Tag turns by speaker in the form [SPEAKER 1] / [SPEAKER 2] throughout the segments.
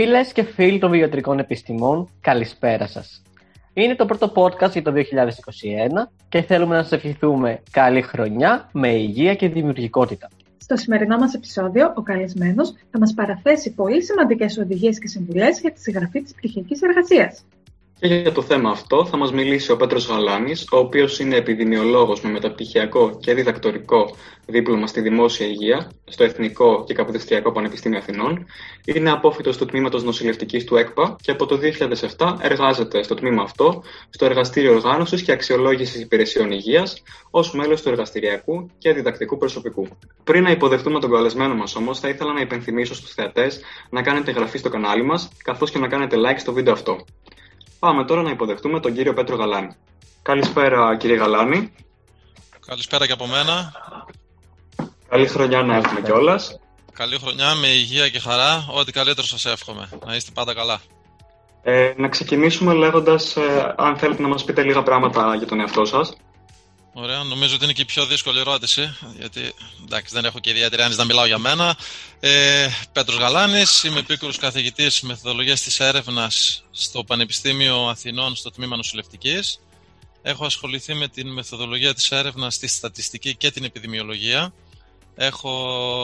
[SPEAKER 1] Φίλες και φίλοι των βιοτρικών επιστημών, καλησπέρα σας. Είναι το πρώτο podcast για το 2021 και θέλουμε να σας ευχηθούμε καλή χρονιά με υγεία και δημιουργικότητα.
[SPEAKER 2] Στο σημερινό μας επεισόδιο, ο καλεσμένος θα μας παραθέσει πολύ σημαντικές οδηγίες και συμβουλές για τη συγγραφή της πτυχιακή εργασίας.
[SPEAKER 3] Και για το θέμα αυτό θα μας μιλήσει ο Πέτρος Γαλάνης, ο οποίος είναι επιδημιολόγος με μεταπτυχιακό και διδακτορικό δίπλωμα στη Δημόσια Υγεία, στο Εθνικό και Καποδιστριακό Πανεπιστήμιο Αθηνών. Είναι απόφυτος του τμήματος νοσηλευτικής του ΕΚΠΑ και από το 2007 εργάζεται στο τμήμα αυτό, στο Εργαστήριο Οργάνωσης και Αξιολόγησης Υπηρεσιών Υγείας, ως μέλος του εργαστηριακού και διδακτικού προσωπικού. Πριν να υποδεχτούμε τον καλεσμένο μας όμως, θα ήθελα να υπενθυμίσω στους θεατές να κάνετε εγγραφή στο κανάλι μας, καθώς και να κάνετε like στο βίντεο αυτό. Πάμε τώρα να υποδεχτούμε τον κύριο Πέτρο Γαλάνη. Καλησπέρα κύριε Γαλάνη.
[SPEAKER 4] Καλησπέρα και από μένα.
[SPEAKER 3] Καλή χρονιά να έχουμε κιόλας.
[SPEAKER 4] Καλή χρονιά με υγεία και χαρά. Ό,τι καλύτερο σας εύχομαι. Να είστε πάντα καλά.
[SPEAKER 3] Ε, να ξεκινήσουμε λέγοντας ε, αν θέλετε να μας πείτε λίγα πράγματα για τον εαυτό σας.
[SPEAKER 4] Ωραία, νομίζω ότι είναι και η πιο δύσκολη ερώτηση, γιατί εντάξει, δεν έχω και ιδιαίτερη άνεση να μιλάω για μένα. Ε, Πέτρος Γαλάνης, είμαι επίκουρος καθηγητής μεθοδολογίας της έρευνας στο Πανεπιστήμιο Αθηνών στο τμήμα νοσηλευτικής. Έχω ασχοληθεί με την μεθοδολογία της έρευνας στη στατιστική και την επιδημιολογία. Έχω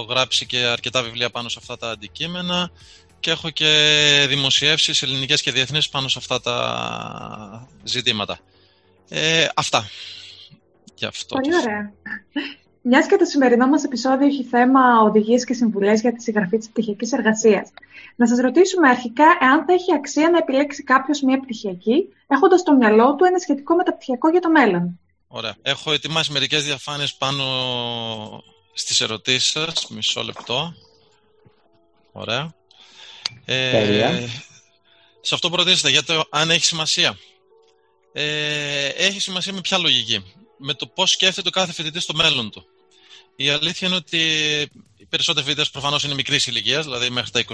[SPEAKER 4] γράψει και αρκετά βιβλία πάνω σε αυτά τα αντικείμενα και έχω και δημοσιεύσεις ελληνικές και διεθνείς πάνω σε αυτά τα ζητήματα. Ε, αυτά
[SPEAKER 2] αυτό. Πολύ ωραία. Μιας και το σημερινό μας επεισόδιο έχει θέμα οδηγίες και συμβουλές για τη συγγραφή της πτυχιακής εργασίας. Να σας ρωτήσουμε αρχικά εάν θα έχει αξία να επιλέξει κάποιος μια πτυχιακή, έχοντας στο μυαλό του ένα σχετικό μεταπτυχιακό για το μέλλον.
[SPEAKER 4] Ωραία. Έχω ετοιμάσει μερικές διαφάνειες πάνω στις ερωτήσεις σας. Μισό λεπτό. Ωραία.
[SPEAKER 1] Ε,
[SPEAKER 4] σε αυτό που ρωτήσατε, για το αν έχει σημασία. Ε, έχει σημασία με ποια λογική με το πώς σκέφτεται ο κάθε φοιτητής στο μέλλον του. Η αλήθεια είναι ότι οι περισσότεροι φοιτητές προφανώς είναι μικρής ηλικίας, δηλαδή μέχρι τα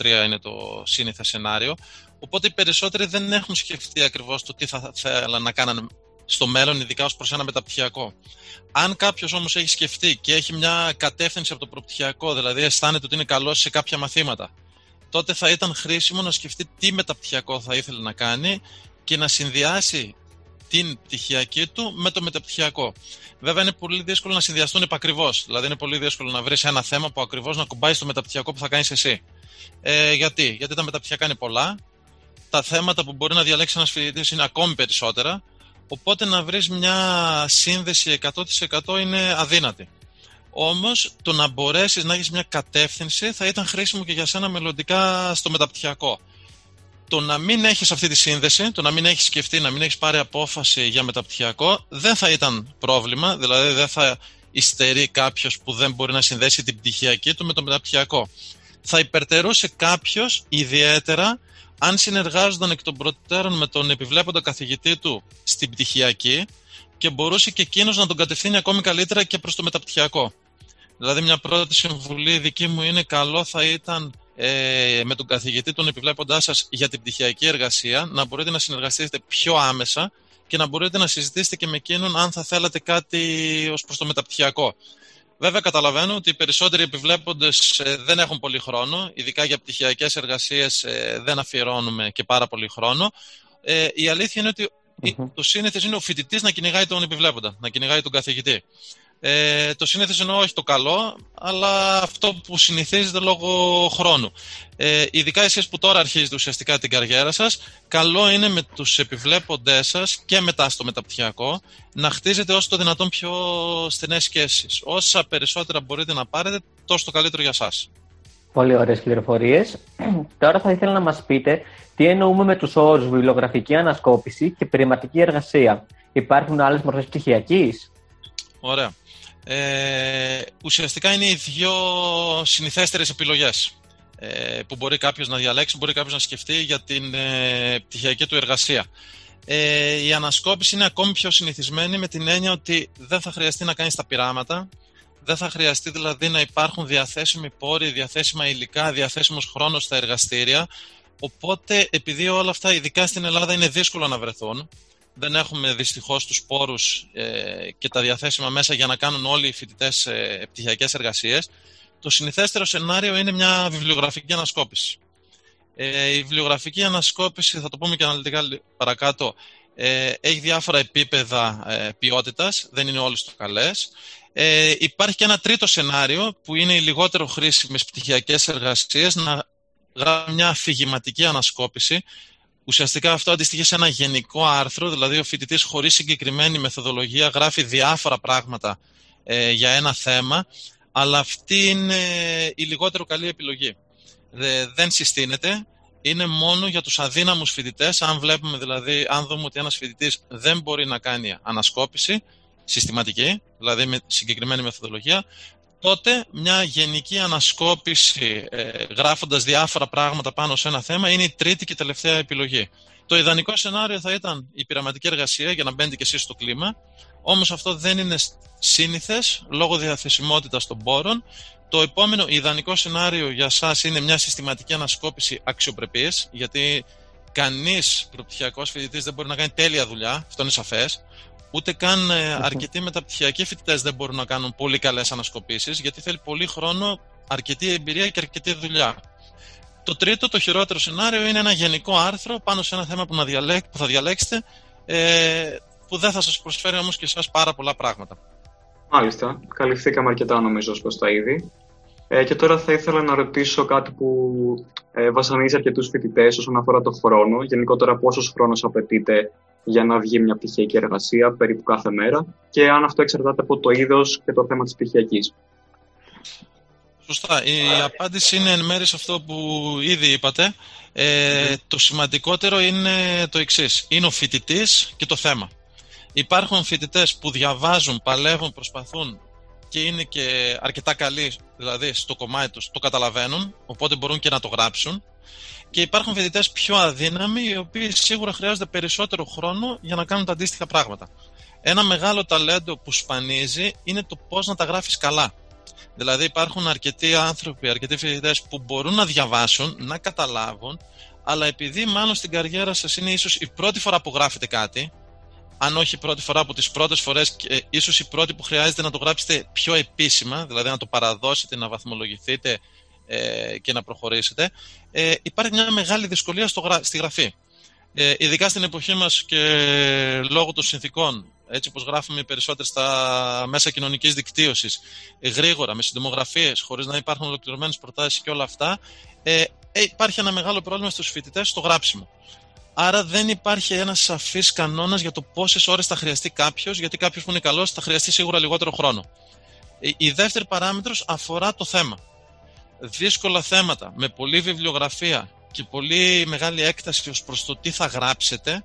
[SPEAKER 4] 22-23 είναι το σύνηθε σενάριο. Οπότε οι περισσότεροι δεν έχουν σκεφτεί ακριβώς το τι θα θέλαν να κάνουν στο μέλλον, ειδικά ως προς ένα μεταπτυχιακό. Αν κάποιος όμως έχει σκεφτεί και έχει μια κατεύθυνση από το προπτυχιακό, δηλαδή αισθάνεται ότι είναι καλός σε κάποια μαθήματα, τότε θα ήταν χρήσιμο να σκεφτεί τι μεταπτυχιακό θα ήθελε να κάνει και να συνδυάσει την πτυχιακή του με το μεταπτυχιακό. Βέβαια, είναι πολύ δύσκολο να συνδυαστούν επακριβώς. Δηλαδή, είναι πολύ δύσκολο να βρεις ένα θέμα που ακριβώς να κουμπάει στο μεταπτυχιακό που θα κάνεις εσύ. Ε, γιατί; Γιατί τα μεταπτυχιακά είναι πολλά. Τα θέματα που μπορεί να διαλέξει ένας φοιτητής είναι ακόμη περισσότερα. Οπότε να βρεις μια σύνδεση 100% είναι αδύνατη. Όμως, το να μπορέσεις να έχεις μια κατεύθυνση θα ήταν χρήσιμο και για σένα μελλοντικά στο μεταπτυχιακό το να μην έχεις αυτή τη σύνδεση, το να μην έχεις σκεφτεί, να μην έχεις πάρει απόφαση για μεταπτυχιακό, δεν θα ήταν πρόβλημα, δηλαδή δεν θα υστερεί κάποιος που δεν μπορεί να συνδέσει την πτυχιακή του με το μεταπτυχιακό. Θα υπερτερούσε κάποιος ιδιαίτερα αν συνεργάζονταν εκ των προτέρων με τον επιβλέποντα καθηγητή του στην πτυχιακή και μπορούσε και εκείνος να τον κατευθύνει ακόμη καλύτερα και προς το μεταπτυχιακό. Δηλαδή, μια πρώτη συμβουλή δική μου είναι καλό θα ήταν ε, με τον καθηγητή τον επιβλέποντάς σας για την πτυχιακή εργασία να μπορείτε να συνεργαστείτε πιο άμεσα και να μπορείτε να συζητήσετε και με εκείνον αν θα θέλατε κάτι ως προς το μεταπτυχιακό. Βέβαια καταλαβαίνω ότι οι περισσότεροι επιβλέποντες ε, δεν έχουν πολύ χρόνο, ειδικά για πτυχιακές εργασίες ε, δεν αφιερώνουμε και πάρα πολύ χρόνο. Ε, η αλήθεια είναι ότι το σύνηθες είναι ο φοιτητής να κυνηγάει τον επιβλέποντα, να κυνηγάει τον καθηγητή. Ε, το σύνηθες εννοώ όχι το καλό, αλλά αυτό που συνηθίζεται λόγω χρόνου. Ε, ειδικά εσείς που τώρα αρχίζετε ουσιαστικά την καριέρα σας, καλό είναι με τους επιβλέποντές σας και μετά στο μεταπτυχιακό να χτίζετε όσο το δυνατόν πιο στενές σχέσεις. Όσα περισσότερα μπορείτε να πάρετε, τόσο το καλύτερο για σας.
[SPEAKER 1] Πολύ ωραίες πληροφορίες. Τώρα θα ήθελα να μας πείτε τι εννοούμε με τους όρους βιβλιογραφική ανασκόπηση και περιματική εργασία. Υπάρχουν άλλες μορφές πτυχιακής;
[SPEAKER 4] Ωραία ε, ουσιαστικά είναι οι δύο συνηθέστερες επιλογές ε, που μπορεί κάποιος να διαλέξει, μπορεί κάποιος να σκεφτεί για την ε, πτυχιακή του εργασία. Ε, η ανασκόπηση είναι ακόμη πιο συνηθισμένη με την έννοια ότι δεν θα χρειαστεί να κάνεις τα πειράματα, δεν θα χρειαστεί δηλαδή να υπάρχουν διαθέσιμοι πόροι, διαθέσιμα υλικά, διαθέσιμος χρόνος στα εργαστήρια, οπότε επειδή όλα αυτά ειδικά στην Ελλάδα είναι δύσκολο να βρεθούν, δεν έχουμε δυστυχώς τους πόρους ε, και τα διαθέσιμα μέσα για να κάνουν όλοι οι φοιτητές ε, πτυχιακές εργασίες, το συνηθέστερο σενάριο είναι μια βιβλιογραφική ανασκόπηση. Ε, η βιβλιογραφική ανασκόπηση, θα το πούμε και αναλυτικά παρακάτω, ε, έχει διάφορα επίπεδα ε, ποιότητας, δεν είναι όλες το καλές. Ε, υπάρχει και ένα τρίτο σενάριο που είναι οι λιγότερο χρήσιμες πτυχιακές εργασίες να γράφει μια αφηγηματική ανασκόπηση. Ουσιαστικά αυτό αντιστοιχεί σε ένα γενικό άρθρο, δηλαδή ο φοιτητής χωρίς συγκεκριμένη μεθοδολογία γράφει διάφορα πράγματα ε, για ένα θέμα, αλλά αυτή είναι η λιγότερο καλή επιλογή. δεν συστήνεται, είναι μόνο για τους αδύναμους φοιτητές, αν βλέπουμε δηλαδή, αν δούμε ότι ένας φοιτητής δεν μπορεί να κάνει ανασκόπηση συστηματική, δηλαδή με συγκεκριμένη μεθοδολογία, τότε μια γενική ανασκόπηση ε, γράφοντας διάφορα πράγματα πάνω σε ένα θέμα είναι η τρίτη και τελευταία επιλογή. Το ιδανικό σενάριο θα ήταν η πειραματική εργασία για να μπαίνετε και εσείς στο κλίμα, όμως αυτό δεν είναι σύνηθες λόγω διαθεσιμότητας των πόρων. Το επόμενο ιδανικό σενάριο για σας είναι μια συστηματική ανασκόπηση αξιοπρεπής, γιατί κανείς προπτυχιακός φοιτητής δεν μπορεί να κάνει τέλεια δουλειά, αυτό είναι σαφές. Ούτε καν ε, αρκετοί μεταπτυχιακοί φοιτητές δεν μπορούν να κάνουν πολύ καλές ανασκοπήσεις, γιατί θέλει πολύ χρόνο, αρκετή εμπειρία και αρκετή δουλειά. Το τρίτο, το χειρότερο σενάριο, είναι ένα γενικό άρθρο πάνω σε ένα θέμα που, να διαλέξ, που θα διαλέξετε, ε, που δεν θα σας προσφέρει όμως και εσάς πάρα πολλά πράγματα.
[SPEAKER 3] Μάλιστα. Καλυφθήκαμε αρκετά νομίζω ως τα είδη. Ε, και τώρα θα ήθελα να ρωτήσω κάτι που ε, βασανίζει αρκετούς φοιτητές όσον αφορά το χρόνο. Γενικότερα, πόσος χρόνος απαιτείται για να βγει μια πτυχιακή εργασία περίπου κάθε μέρα και αν αυτό εξαρτάται από το είδος και το θέμα της πτυχιακής.
[SPEAKER 4] Σωστά. Η απάντηση είναι εν μέρει σε αυτό που ήδη είπατε. Ε, Το σημαντικότερο είναι το εξής. Είναι ο φοιτητής και το θέμα. Υπάρχουν φοιτητές που διαβάζουν, παλεύουν, προσπαθούν και είναι και αρκετά καλοί, δηλαδή στο κομμάτι τους, το καταλαβαίνουν, οπότε μπορούν και να το γράψουν. Και υπάρχουν φοιτητές πιο αδύναμοι, οι οποίοι σίγουρα χρειάζονται περισσότερο χρόνο για να κάνουν τα αντίστοιχα πράγματα. Ένα μεγάλο ταλέντο που σπανίζει είναι το πώς να τα γράφεις καλά. Δηλαδή, υπάρχουν αρκετοί άνθρωποι, αρκετοί φοιτητές που μπορούν να διαβάσουν, να καταλάβουν, αλλά επειδή μάλλον στην καριέρα σας είναι ίσως η πρώτη φορά που γράφετε κάτι, αν όχι η πρώτη φορά από τις πρώτες φορές, ε, ίσως η πρώτη που χρειάζεται να το γράψετε πιο επίσημα, δηλαδή να το παραδώσετε, να βαθμολογηθείτε ε, και να προχωρήσετε, ε, υπάρχει μια μεγάλη δυσκολία στο, στη γραφή. Ε, ειδικά στην εποχή μας και λόγω των συνθήκων, έτσι όπως γράφουμε περισσότερο στα μέσα κοινωνικής δικτύωσης, ε, γρήγορα, με συντομογραφίες, χωρίς να υπάρχουν ολοκληρωμένες προτάσεις και όλα αυτά, ε, ε, υπάρχει ένα μεγάλο πρόβλημα στους φοιτητές στο γράψιμο. Άρα δεν υπάρχει ένας σαφής κανόνας για το πόσες ώρες θα χρειαστεί κάποιος, γιατί κάποιος που είναι καλός θα χρειαστεί σίγουρα λιγότερο χρόνο. Η δεύτερη παράμετρος αφορά το θέμα. Δύσκολα θέματα με πολλή βιβλιογραφία και πολύ μεγάλη έκταση ως προς το τι θα γράψετε,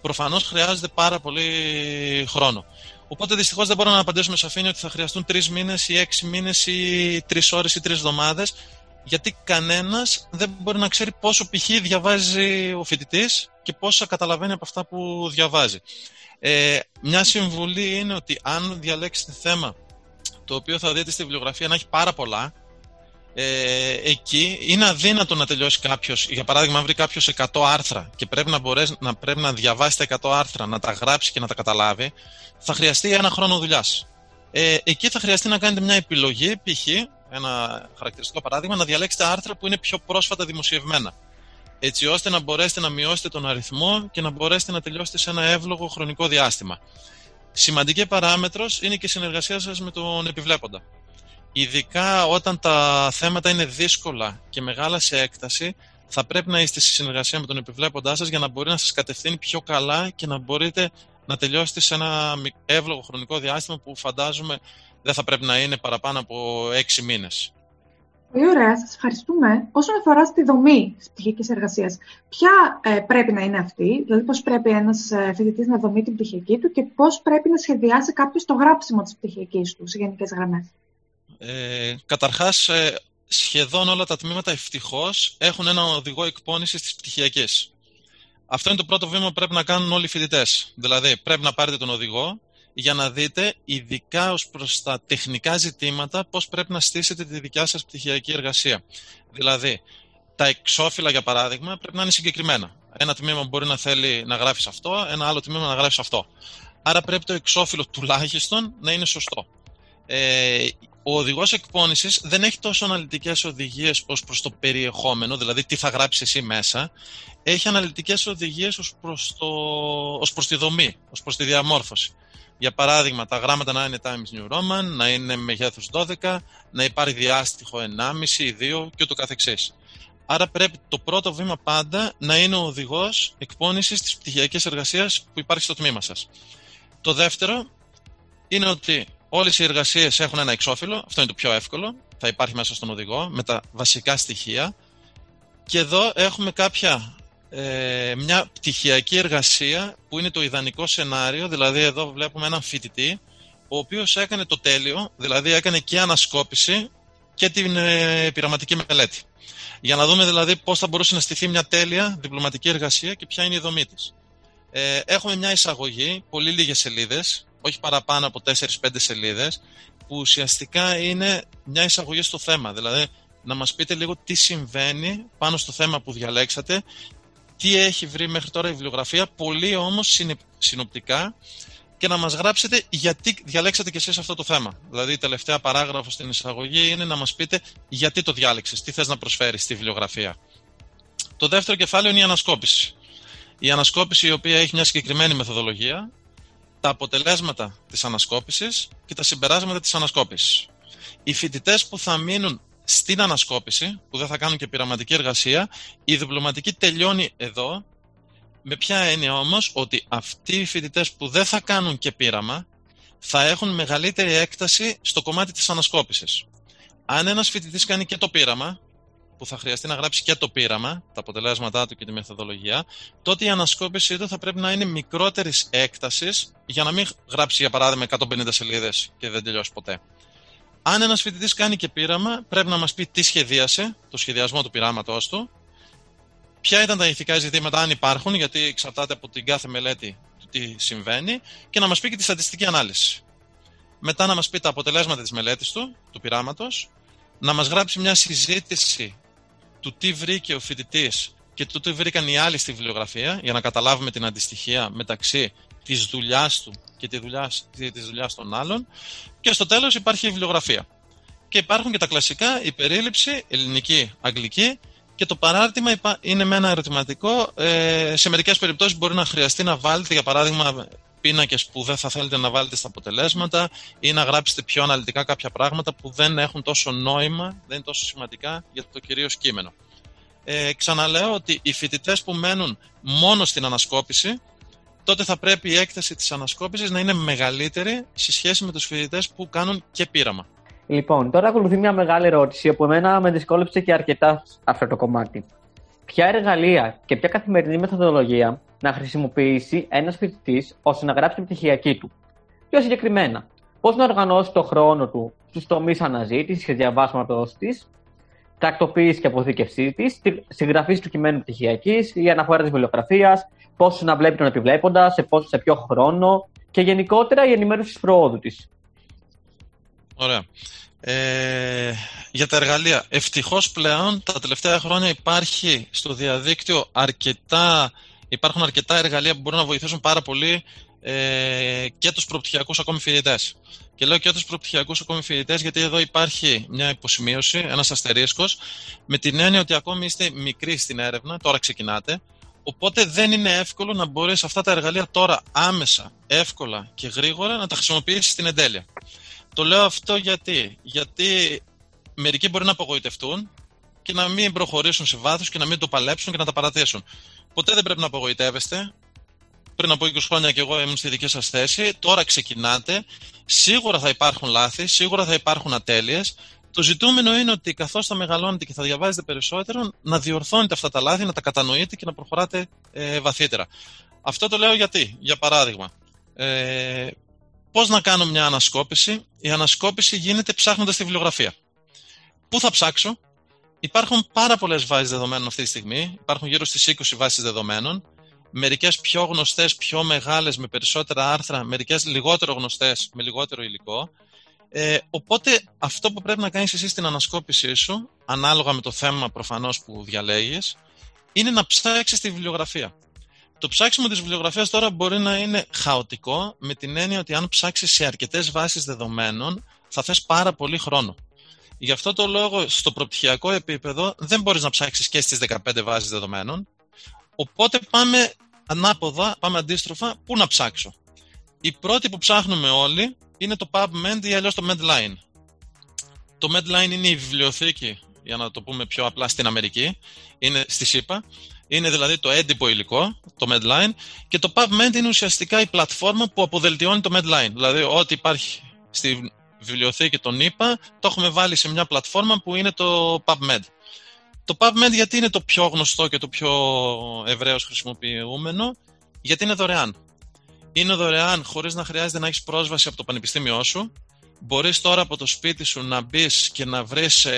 [SPEAKER 4] προφανώς χρειάζεται πάρα πολύ χρόνο. Οπότε δυστυχώς δεν μπορώ να απαντήσουμε σαφήνεια ότι θα χρειαστούν τρεις μήνες ή έξι μήνες ή τρεις ώρες ή τρεις εβδομάδες, γιατί κανένας δεν μπορεί να ξέρει πόσο π.χ. διαβάζει ο φοιτητής και πόσα καταλαβαίνει από αυτά που διαβάζει. Ε, μια συμβουλή είναι ότι αν διαλέξετε θέμα το οποίο θα δείτε στη βιβλιογραφία να έχει πάρα πολλά, ε, εκεί είναι αδύνατο να τελειώσει κάποιος. Για παράδειγμα, αν βρει κάποιος 100 άρθρα και πρέπει να, μπορέσει, να, πρέπει να διαβάσει τα 100 άρθρα, να τα γράψει και να τα καταλάβει, θα χρειαστεί ένα χρόνο δουλειάς. Ε, εκεί θα χρειαστεί να κάνετε μια επιλογή, π.χ. ένα χαρακτηριστικό παράδειγμα, να διαλέξετε άρθρα που είναι πιο πρόσφατα δημοσιευμένα έτσι ώστε να μπορέσετε να μειώσετε τον αριθμό και να μπορέσετε να τελειώσετε σε ένα εύλογο χρονικό διάστημα. Σημαντική παράμετρος είναι και η συνεργασία σας με τον επιβλέποντα. Ειδικά όταν τα θέματα είναι δύσκολα και μεγάλα σε έκταση, θα πρέπει να είστε στη συνεργασία με τον επιβλέποντά σας για να μπορεί να σας κατευθύνει πιο καλά και να μπορείτε να τελειώσετε σε ένα εύλογο χρονικό διάστημα που φαντάζομαι δεν θα πρέπει να είναι παραπάνω από έξι μήνες.
[SPEAKER 2] Πολύ ωραία, σας ευχαριστούμε. Όσον αφορά στη δομή της πτυχιακής εργασίας, ποια ε, πρέπει να είναι αυτή, δηλαδή πώς πρέπει ένας ε, φοιτητής να δομεί την πτυχιακή του και πώς πρέπει να σχεδιάσει κάποιος το γράψιμο της πτυχιακής του σε γενικές γραμμές;
[SPEAKER 4] Ε, Καταρχάς, ε, σχεδόν όλα τα τμήματα ευτυχώς έχουν ένα οδηγό εκπόνησης της πτυχιακής. Αυτό είναι το πρώτο βήμα που πρέπει να κάνουν όλοι οι φοιτητές. Δηλαδή, πρέπει να πάρετε τον οδηγό, για να δείτε ειδικά ως προς τα τεχνικά ζητήματα πώς πρέπει να στήσετε τη δικιά σας πτυχιακή εργασία. Δηλαδή, τα εξώφυλλα για παράδειγμα πρέπει να είναι συγκεκριμένα. Ένα τμήμα μπορεί να θέλει να γράφεις αυτό, ένα άλλο τμήμα να γράφεις αυτό. Άρα πρέπει το εξώφυλλο τουλάχιστον να είναι σωστό. Ε, ο οδηγός εκπόνησης δεν έχει τόσο αναλυτικές οδηγίες ως προς το περιεχόμενο, δηλαδή τι θα γράψεις εσύ μέσα. Έχει αναλυτικές οδηγίες ως προς ως τη δομή, ως προς τη διαμόρφωση. Για παράδειγμα, τα γράμματα να είναι Times New Roman, να είναι μεγέθους 12, να υπάρχει διάστοιχο 1,5 ή 2 και ούτω καθεξής. Άρα πρέπει το πρώτο βήμα πάντα να είναι ο οδηγός εκπόνησης της πτυχιακής εργασίας που υπάρχει στο τμήμα σας. Το δεύτερο είναι ότι όλες οι εργασίες έχουν ένα εξώφυλλο, αυτό είναι το πιο εύκολο, θα υπάρχει μέσα στον οδηγό με τα βασικά στοιχεία και εδώ έχουμε κάποια ε, μια πτυχιακή εργασία που είναι το ιδανικό σενάριο, δηλαδή εδώ βλέπουμε έναν φοιτητή ο οποίος έκανε το τέλειο, δηλαδή έκανε και ανασκόπηση και την ε, πειραματική μελέτη. Για να δούμε δηλαδή πώς θα μπορούσε να στηθεί μια τέλεια διπλωματική εργασία και ποια είναι η δομή της. Ε, έχουμε μια εισαγωγή, πολύ λίγες σελίδες, όχι παραπάνω από 4-5 σελίδες, που ουσιαστικά είναι μια εισαγωγή στο θέμα. Δηλαδή, να μας πείτε λίγο τι συμβαίνει πάνω στο θέμα που διαλέξατε τι έχει βρει μέχρι τώρα η βιβλιογραφία, πολύ όμως συνοπτικά και να μας γράψετε γιατί διαλέξατε κι εσείς αυτό το θέμα. Δηλαδή η τελευταία παράγραφο στην εισαγωγή είναι να μας πείτε γιατί το διάλεξες, τι θες να προσφέρεις στη βιβλιογραφία. Το δεύτερο κεφάλαιο είναι η ανασκόπηση. Η ανασκόπηση η οποία έχει μια συγκεκριμένη μεθοδολογία, τα αποτελέσματα της ανασκόπησης και τα συμπεράσματα της ανασκόπησης. Οι φοιτητές που θα μείνουν στην ανασκόπηση, που δεν θα κάνουν και πειραματική εργασία, η διπλωματική τελειώνει εδώ, με ποια έννοια όμως; Ότι αυτοί οι φοιτητές που δεν θα κάνουν και πείραμα, θα έχουν μεγαλύτερη έκταση στο κομμάτι της ανασκόπησης. Αν ένας φοιτητής κάνει και το πείραμα, που θα χρειαστεί να γράψει και το πείραμα, τα αποτελέσματά του και τη μεθοδολογία, τότε η ανασκόπησή του θα πρέπει να είναι μικρότερης έκτασης για να μην γράψει, για παράδειγμα, 150 σελίδες και δεν τελειώσει ποτέ. Αν ένας φοιτητής κάνει και πείραμα, πρέπει να μας πει τι σχεδίασε, το σχεδιασμό του πειράματό του, ποια ήταν τα ηθικά ζητήματα, αν υπάρχουν, γιατί εξαρτάται από την κάθε μελέτη του τι συμβαίνει, και να μας πει και τη στατιστική ανάλυση. Μετά να μας πει τα αποτελέσματα της μελέτης του, του πειράματος, να μας γράψει μια συζήτηση του τι βρήκε ο φοιτητής και του τι βρήκαν οι άλλοι στη βιβλιογραφία, για να καταλάβουμε την αντιστοιχία μεταξύ της δουλειάς του και τη δουλειάς, της δουλειάς των άλλων και στο τέλος υπάρχει η βιβλιογραφία. Και υπάρχουν και τα κλασικά, η περίληψη, ελληνική, αγγλική και το παράρτημα είναι με ένα ερωτηματικό. Ε, σε μερικές περιπτώσεις μπορεί να χρειαστεί να βάλετε, για παράδειγμα, πίνακες που δεν θα θέλετε να βάλετε στα αποτελέσματα ή να γράψετε πιο αναλυτικά κάποια πράγματα που δεν έχουν τόσο νόημα, δεν είναι τόσο σημαντικά για το κυρίως κείμενο. Ε, ξαναλέω ότι οι φοιτητές που μένουν μόνο στην ανασκόπηση τότε θα πρέπει η έκταση της ανασκόπησης να είναι μεγαλύτερη σε σχέση με τους φοιτητές που κάνουν και πείραμα.
[SPEAKER 1] Λοιπόν, τώρα ακολουθεί μια μεγάλη ερώτηση που εμένα με δυσκόλεψε και αρκετά αυτό το κομμάτι. Ποια εργαλεία και ποια καθημερινή μεθοδολογία να χρησιμοποιήσει ένα φοιτητή ώστε να γράψει την πτυχιακή του. Πιο συγκεκριμένα, πώς να οργανώσει το χρόνο του στους τομείς αναζήτησης και διαβάσματος της, τακτοποίηση και αποθήκευσή της, συγγραφής του κειμένου πτυχιακής, η αναφορά της βιβλιογραφίας, πόσο να βλέπει τον επιβλέποντας, σε, πόσο, σε ποιο χρόνο και γενικότερα η ενημέρωση της προόδου της.
[SPEAKER 4] Ωραία. Ε, για τα εργαλεία. Ευτυχώς πλέον τα τελευταία χρόνια υπάρχει στο διαδίκτυο αρκετά, υπάρχουν αρκετά εργαλεία που μπορούν να βοηθήσουν πάρα πολύ ε, και τους προπτυχιακούς ακόμη φοιτητές. Και λέω και τους προπτυχιακούς ακόμη φοιτητές γιατί εδώ υπάρχει μια υποσημείωση, ένας αστερίσκος, με την έννοια ότι ακόμη είστε μικροί στην έρευνα, τώρα ξεκινάτε, Οπότε δεν είναι εύκολο να μπορείς αυτά τα εργαλεία τώρα άμεσα, εύκολα και γρήγορα να τα χρησιμοποιήσεις στην εντέλεια. Το λέω αυτό γιατί, γιατί μερικοί μπορεί να απογοητευτούν και να μην προχωρήσουν σε βάθος και να μην το παλέψουν και να τα παρατήσουν. Ποτέ δεν πρέπει να απογοητεύεστε. Πριν από 20 χρόνια και εγώ ήμουν στη δική σας θέση. Τώρα ξεκινάτε. Σίγουρα θα υπάρχουν λάθη, σίγουρα θα υπάρχουν ατέλειες. Το ζητούμενο είναι ότι καθώς θα μεγαλώνετε και θα διαβάζετε περισσότερο, να διορθώνετε αυτά τα λάθη, να τα κατανοείτε και να προχωράτε ε, βαθύτερα. Αυτό το λέω γιατί, για παράδειγμα. Ε, Πώς να κάνω μια ανασκόπηση. Η ανασκόπηση γίνεται ψάχνοντας τη βιβλιογραφία. Πού θα ψάξω; Υπάρχουν πάρα πολλές βάσεις δεδομένων αυτή τη στιγμή. Υπάρχουν γύρω στις 20 βάσεις δεδομένων. Μερικές πιο γνωστές, πιο μεγάλες, με περισσότερα άρθρα. Μερικές λιγότερο γνωστές, με λιγότερο υλικό. Ε, οπότε αυτό που πρέπει να κάνεις εσύ στην ανασκόπησή σου, ανάλογα με το θέμα προφανώς που διαλέγεις, είναι να ψάξεις τη βιβλιογραφία. Το ψάξιμο της βιβλιογραφίας τώρα μπορεί να είναι χαοτικό, με την έννοια ότι αν ψάξεις σε αρκετές βάσεις δεδομένων, θα θες πάρα πολύ χρόνο. Γι' αυτό το λόγο στο προπτυχιακό επίπεδο δεν μπορείς να ψάξεις και στις 15 βάσεις δεδομένων. Οπότε πάμε ανάποδα, πάμε αντίστροφα, πού να ψάξω; Η πρώτη που ψάχνουμε όλοι είναι το PubMed ή αλλιώς το Medline. Το Medline είναι η βιβλιοθήκη, για να το πούμε πιο απλά, στην Αμερική. Είναι στη ΣΥΠΑ. Είναι δηλαδή το έντυπο υλικό, το Medline. Και το PubMed είναι ουσιαστικά η πλατφόρμα που αποδελτιώνει το Medline. Δηλαδή, ό,τι υπάρχει στη βιβλιοθήκη των ΗΠΑ, το έχουμε βάλει σε μια πλατφόρμα που είναι το PubMed. Το PubMed γιατί είναι το πιο γνωστό και το πιο ευρέως χρησιμοποιούμενο, γιατί είναι δωρεάν. Είναι δωρεάν χωρίς να χρειάζεται να έχεις πρόσβαση από το πανεπιστήμιό σου. Μπορείς τώρα από το σπίτι σου να μπεις και να βρεις 30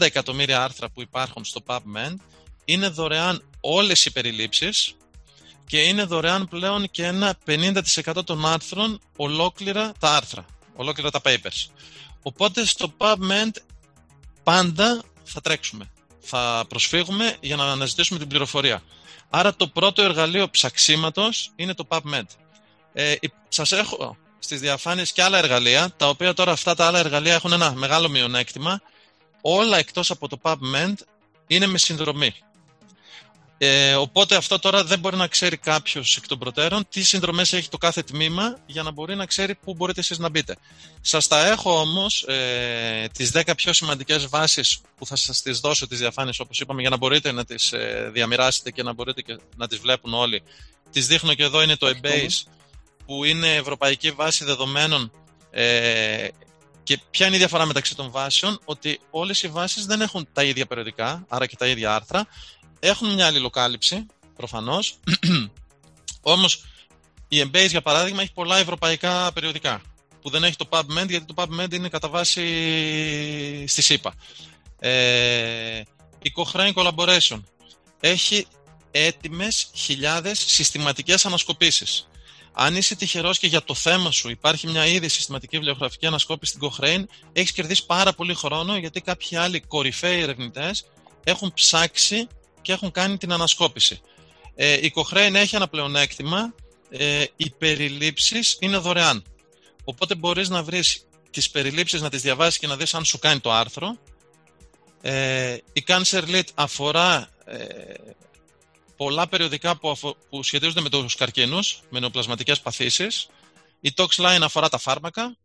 [SPEAKER 4] ε, εκατομμύρια άρθρα που υπάρχουν στο PubMed. Είναι δωρεάν όλες οι περιλήψεις και είναι δωρεάν πλέον και ένα 50% των άρθρων ολόκληρα τα άρθρα, ολόκληρα τα papers. Οπότε στο PubMed πάντα θα τρέξουμε. Θα προσφύγουμε για να αναζητήσουμε την πληροφορία. Άρα το πρώτο εργαλείο ψαξίματος είναι το PubMed. Ε, σας έχω στις διαφάνειες και άλλα εργαλεία, τα οποία τώρα αυτά τα άλλα εργαλεία έχουν ένα μεγάλο μειονέκτημα. Όλα εκτός από το PubMed είναι με συνδρομή. Ε, οπότε αυτό τώρα δεν μπορεί να ξέρει κάποιος εκ των προτέρων τι συνδρομές έχει το κάθε τμήμα για να μπορεί να ξέρει πού μπορείτε εσείς να μπείτε. Σας τα έχω όμως ε, τις 10 πιο σημαντικές βάσεις που θα σας τις δώσω τις διαφάνειες όπως είπαμε για να μπορείτε να τις ε, διαμοιράσετε και να μπορείτε και να τις βλέπουν όλοι. Τις δείχνω και εδώ είναι το eBase που είναι ευρωπαϊκή βάση δεδομένων ε, και ποια είναι η διαφορά μεταξύ των βάσεων, ότι όλες οι βάσεις δεν έχουν τα ίδια περιοδικά, άρα και τα ίδια άρθρα, έχουν μια αλληλοκάλυψη, προφανώς. Όμως η Embase, για παράδειγμα, έχει πολλά ευρωπαϊκά περιοδικά που δεν έχει το PubMed γιατί το PubMed είναι κατά βάση στη ΣΥΠΑ. Ε, η Cochrane Collaboration έχει έτοιμες χιλιάδες συστηματικές ανασκοπήσεις. Αν είσαι τυχερός και για το θέμα σου υπάρχει μια ήδη συστηματική βιβλιογραφική ανασκόπηση στην Cochrane, έχεις κερδίσει πάρα πολύ χρόνο γιατί κάποιοι άλλοι κορυφαίοι ερευνητές έχουν ψάξει και έχουν κάνει την ανασκόπηση. Ε, η Cochrane έχει ένα πλεονέκτημα, ε, οι περιλήψεις είναι δωρεάν. Οπότε μπορείς να βρεις τις περιλήψεις, να τις διαβάσεις και να δεις αν σου κάνει το άρθρο. Ε, η Cancer Lit αφορά ε, πολλά περιοδικά που, που σχετίζονται με τους καρκίνους, με νεοπλασματικές παθήσεις. Η Toxline αφορά τα φάρμακα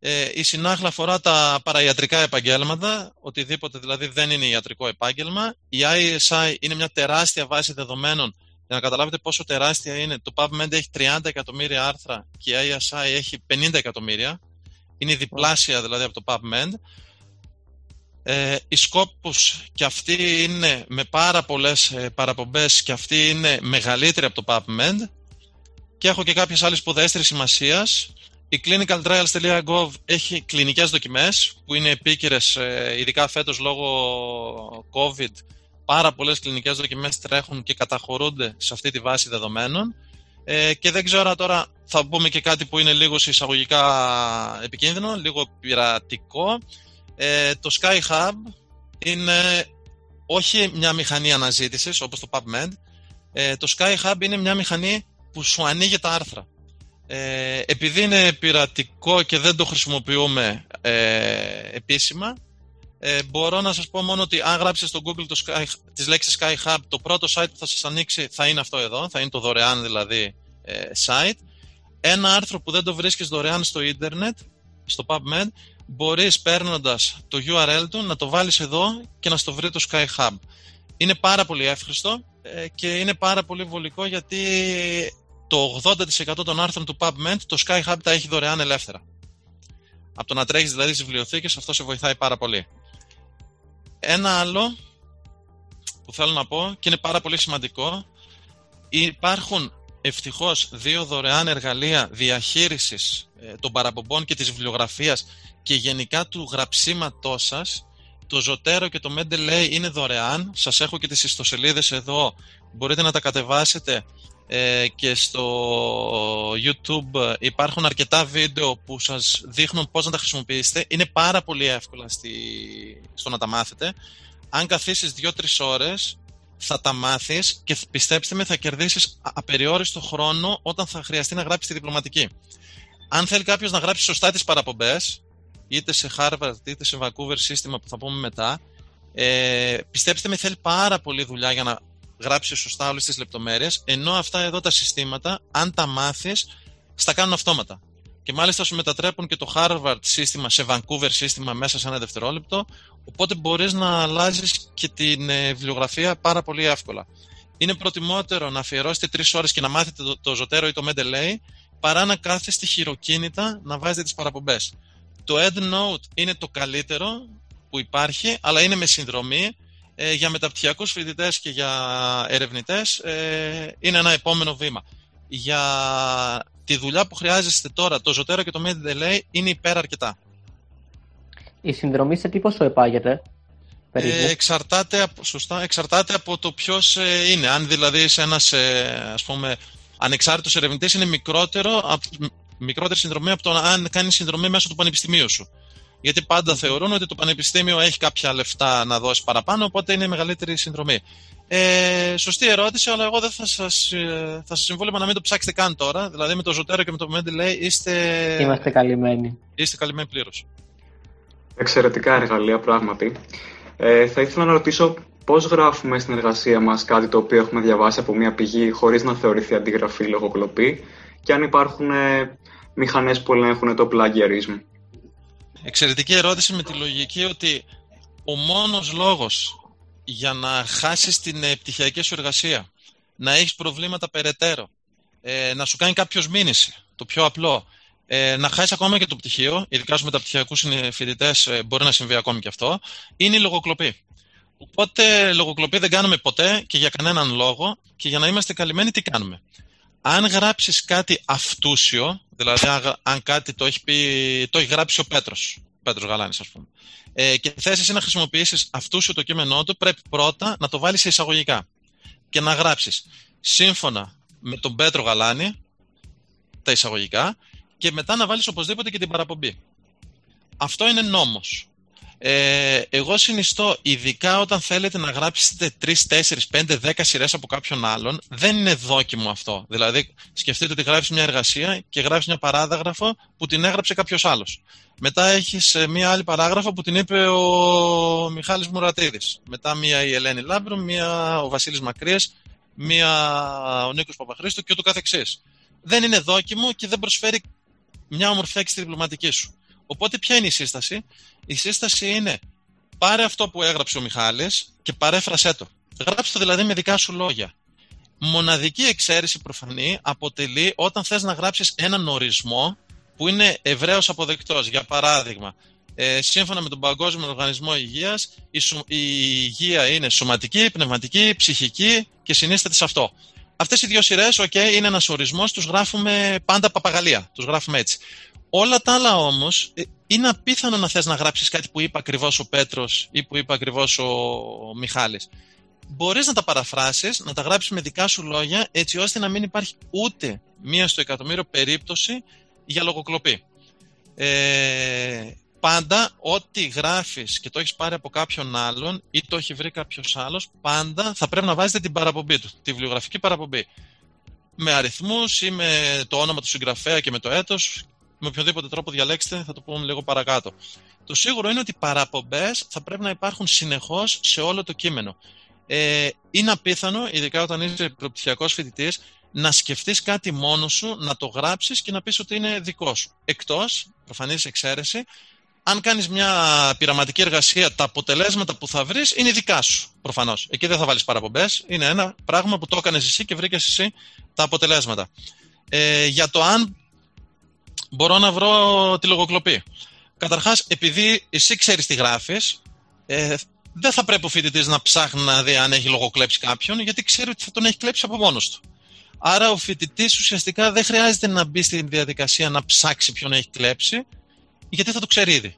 [SPEAKER 4] ε, η συνάχλα αφορά τα παραϊατρικά επαγγέλματα, οτιδήποτε δηλαδή δεν είναι ιατρικό επάγγελμα. Η ISI είναι μια τεράστια βάση δεδομένων. Για να καταλάβετε πόσο τεράστια είναι, το PubMed έχει 30 εκατομμύρια άρθρα και η ISI έχει 50 εκατομμύρια. Είναι διπλάσια δηλαδή από το PubMed. Ε, η Scopus και αυτή είναι με πάρα πολλές ε, παραπομπές και αυτή είναι μεγαλύτερη από το PubMed. Και έχω και κάποιες άλλες σπουδαίστερες σημασίας η clinicaltrials.gov έχει κλινικές δοκιμές που είναι επίκαιρες, ε, ειδικά φέτος λόγω COVID. Πάρα πολλές κλινικές δοκιμές τρέχουν και καταχωρούνται σε αυτή τη βάση δεδομένων. Ε, και δεν ξέρω τώρα, θα πούμε και κάτι που είναι λίγο εισαγωγικά επικίνδυνο, λίγο πειρατικό. Ε, το Sky Hub είναι όχι μια μηχανή αναζήτησης όπως το PubMed. Ε, το Sky Hub είναι μια μηχανή που σου ανοίγει τα άρθρα. Ε, επειδή είναι πειρατικό και δεν το χρησιμοποιούμε ε, επίσημα, ε, μπορώ να σας πω μόνο ότι αν γράψετε στο Google το Sky, τις λέξεις Sky Hub, το πρώτο site που θα σας ανοίξει θα είναι αυτό εδώ, θα είναι το δωρεάν δηλαδή ε, site. Ένα άρθρο που δεν το βρίσκεις δωρεάν στο ίντερνετ, στο PubMed, μπορείς παίρνοντας το URL του να το βάλεις εδώ και να στο βρει το Sky Hub. Είναι πάρα πολύ εύχριστο ε, και είναι πάρα πολύ βολικό γιατί το 80% των άρθρων του PubMed το Sky Hub τα έχει δωρεάν ελεύθερα. Από το να τρέχεις δηλαδή στις βιβλιοθήκες αυτό σε βοηθάει πάρα πολύ. Ένα άλλο που θέλω να πω και είναι πάρα πολύ σημαντικό υπάρχουν ευτυχώς δύο δωρεάν εργαλεία διαχείρισης ε, των παραπομπών και της βιβλιογραφίας και γενικά του γραψίματός σας το Zotero και το Mendeley είναι δωρεάν. Σας έχω και τις ιστοσελίδες εδώ. Μπορείτε να τα κατεβάσετε ε, και στο YouTube υπάρχουν αρκετά βίντεο που σας δείχνουν πώς να τα χρησιμοποιήσετε. Είναι πάρα πολύ εύκολα στη, στο να τα μάθετε. Αν καθίσεις 2-3 ώρες θα τα μάθεις και πιστέψτε με θα κερδίσεις απεριόριστο χρόνο όταν θα χρειαστεί να γράψεις τη διπλωματική. αν θέλει κάποιος να γράψει σωστά τις παραπομπές, είτε σε Harvard είτε σε Vancouver σύστημα που θα πούμε μετά, ε, πιστέψτε με, θέλει πάρα πολύ δουλειά για να γράψει σωστά όλες τις λεπτομέρειες. Ενώ αυτά εδώ τα συστήματα, αν τα μάθεις, στα κάνουν αυτόματα. Και μάλιστα σου μετατρέπουν και το Harvard σύστημα σε Vancouver σύστημα μέσα σε ένα δευτερόλεπτο. Οπότε μπορείς να αλλάζεις και την ε, βιβλιογραφία πάρα πολύ εύκολα. Είναι προτιμότερο να αφιερώσετε τρεις ώρες και να μάθετε το, το Zotero ή το Mendeley παρά να κάθεστε χειροκίνητα να βάζετε τις παραπομπές. Το EndNote είναι το καλύτερο που υπάρχει, αλλά είναι με συνδρομή. Ε, για μεταπτυχιακούς φοιτητές και για ερευνητές ε, είναι ένα επόμενο βήμα. Για τη δουλειά που χρειάζεστε τώρα, το Zotero και το Mendeley είναι υπέρ αρκετά.
[SPEAKER 1] Η συνδρομή σε τι πόσο επάγεται,
[SPEAKER 4] ε, εξαρτάται, από, σωστά, εξαρτάται από το ποιος ε, είναι. Αν δηλαδή είσαι ένας ε, ας πούμε ανεξάρτητος ερευνητής είναι μικρότερο, μικρότερη συνδρομή από το αν κάνεις συνδρομή μέσω του πανεπιστημίου σου. Γιατί πάντα θεωρούν ότι το πανεπιστήμιο έχει κάποια λεφτά να δώσει παραπάνω, οπότε είναι μεγαλύτερη συνδρομή. Ε, σωστή ερώτηση, αλλά εγώ δεν θα σας, ε, θα σας συμβούλευα να μην το ψάξετε καν τώρα. Δηλαδή με το Ζωτέρο και με το Mendeley είστε...
[SPEAKER 1] Είμαστε καλυμμένοι.
[SPEAKER 4] Είστε καλυμμένοι πλήρως.
[SPEAKER 3] Εξαιρετικά εργαλεία, πράγματι. Ε, θα ήθελα να ρωτήσω πώς γράφουμε στην εργασία μας κάτι το οποίο έχουμε διαβάσει από μια πηγή χωρίς να θεωρηθεί αντιγραφή λογοκλοπή και αν υπάρχουν ε, μηχανές που ελέγχουν το plagiarism.
[SPEAKER 4] Εξαιρετική ερώτηση με τη λογική ότι ο μόνος λόγος για να χάσεις την ε, πτυχιακή σου εργασία, να έχεις προβλήματα περαιτέρω, ε, να σου κάνει κάποιος μήνυση, το πιο απλό, ε, να χάσεις ακόμα και το πτυχίο, ειδικά στου μεταπτυχιακούς φοιτητέ ε, μπορεί να συμβεί ακόμη και αυτό, είναι η λογοκλοπή. Οπότε λογοκλοπή δεν κάνουμε ποτέ και για κανέναν λόγο και για να είμαστε καλυμμένοι τι κάνουμε; Αν γράψεις κάτι αυτούσιο, δηλαδή αν κάτι το έχει, πει, το έχει γράψει ο Πέτρος, Πέτρος Γαλάνης ας πούμε, ε, και θες εσύ να χρησιμοποιήσεις αυτούσιο το κείμενό του, πρέπει πρώτα να το βάλεις σε εισαγωγικά και να γράψεις σύμφωνα με τον Πέτρο Γαλάνη, τα εισαγωγικά, και μετά να βάλεις οπωσδήποτε και την παραπομπή. Αυτό είναι νόμος. Ε, εγώ συνιστώ, ειδικά όταν θέλετε να γράψετε 3, 4, 5, 10 σειρές από κάποιον άλλον, δεν είναι δόκιμο αυτό. Δηλαδή, σκεφτείτε ότι γράφεις μια εργασία και γράφεις μια παράγραφο που την έγραψε κάποιος άλλος. Μετά έχεις ε, μια άλλη παράγραφο που την είπε ο Μιχάλης Μουρατίδης. Μετά μια η Ελένη Λάμπρο, μια ο Βασίλης Μακρύες, μια ο Νίκος Παπαχρήστο και ούτω καθεξής. Δεν είναι δόκιμο και δεν προσφέρει μια ομορφιά και στη διπλωματική σου. Οπότε ποια είναι η σύσταση; Η σύσταση είναι πάρε αυτό που έγραψε ο Μιχάλης και παρέφρασέ το. Γράψτε το δηλαδή με δικά σου λόγια. Μοναδική εξαίρεση προφανή αποτελεί όταν θες να γράψεις έναν ορισμό που είναι ευρέως αποδεκτός. Για παράδειγμα, ε, σύμφωνα με τον Παγκόσμιο Οργανισμό Υγείας, η, η υγεία είναι σωματική, πνευματική, ψυχική και συνίσταται σε αυτό. Αυτές οι δύο σειρές, OK, είναι ένας ορισμός, τους γράφουμε πάντα παπαγαλία. Τους γράφουμε έτσι. Όλα τα άλλα όμως, ε, είναι απίθανο να θες να γράψεις κάτι που είπε ακριβώς ο Πέτρος ή που είπε ακριβώς ο Μιχάλης. Μπορείς να τα παραφράσεις, να τα γράψεις με δικά σου λόγια, έτσι ώστε να μην υπάρχει ούτε μία στο εκατομμύριο περίπτωση για λογοκλοπή. Ε, πάντα ό,τι γράφεις και το έχεις πάρει από κάποιον άλλον ή το έχει βρει κάποιος άλλος, πάντα θα πρέπει να βάζετε την παραπομπή του, τη βιβλιογραφική παραπομπή. Με αριθμούς ή με το όνομα του συγγραφέα και με το έτος, με οποιοδήποτε τρόπο διαλέξετε, θα το πούμε λίγο παρακάτω. Το σίγουρο είναι ότι οι παραπομπές θα πρέπει να υπάρχουν συνεχώς σε όλο το κείμενο. Ε, είναι απίθανο, ειδικά όταν είσαι προπτυχιακός φοιτητής, να σκεφτείς κάτι μόνος σου, να το γράψεις και να πεις ότι είναι δικό σου. Εκτός, προφανής εξαίρεση, αν κάνεις μια πειραματική εργασία, τα αποτελέσματα που θα βρεις είναι δικά σου. Προφανώς. Εκεί δεν θα βάλεις παραπομπές. Είναι ένα πράγμα που το έκανες εσύ και βρήκες εσύ τα αποτελέσματα. Ε, για το αν μπορώ να βρω τη λογοκλοπή. Καταρχάς, επειδή εσύ ξέρεις τι γράφεις, ε, δεν θα πρέπει ο φοιτητής να ψάχνει να δει αν έχει λογοκλέψει κάποιον, γιατί ξέρει ότι θα τον έχει κλέψει από μόνος του. Άρα, ο φοιτητής ουσιαστικά δεν χρειάζεται να μπει στην διαδικασία να ψάξει ποιον έχει κλέψει, γιατί θα το ξέρει ήδη.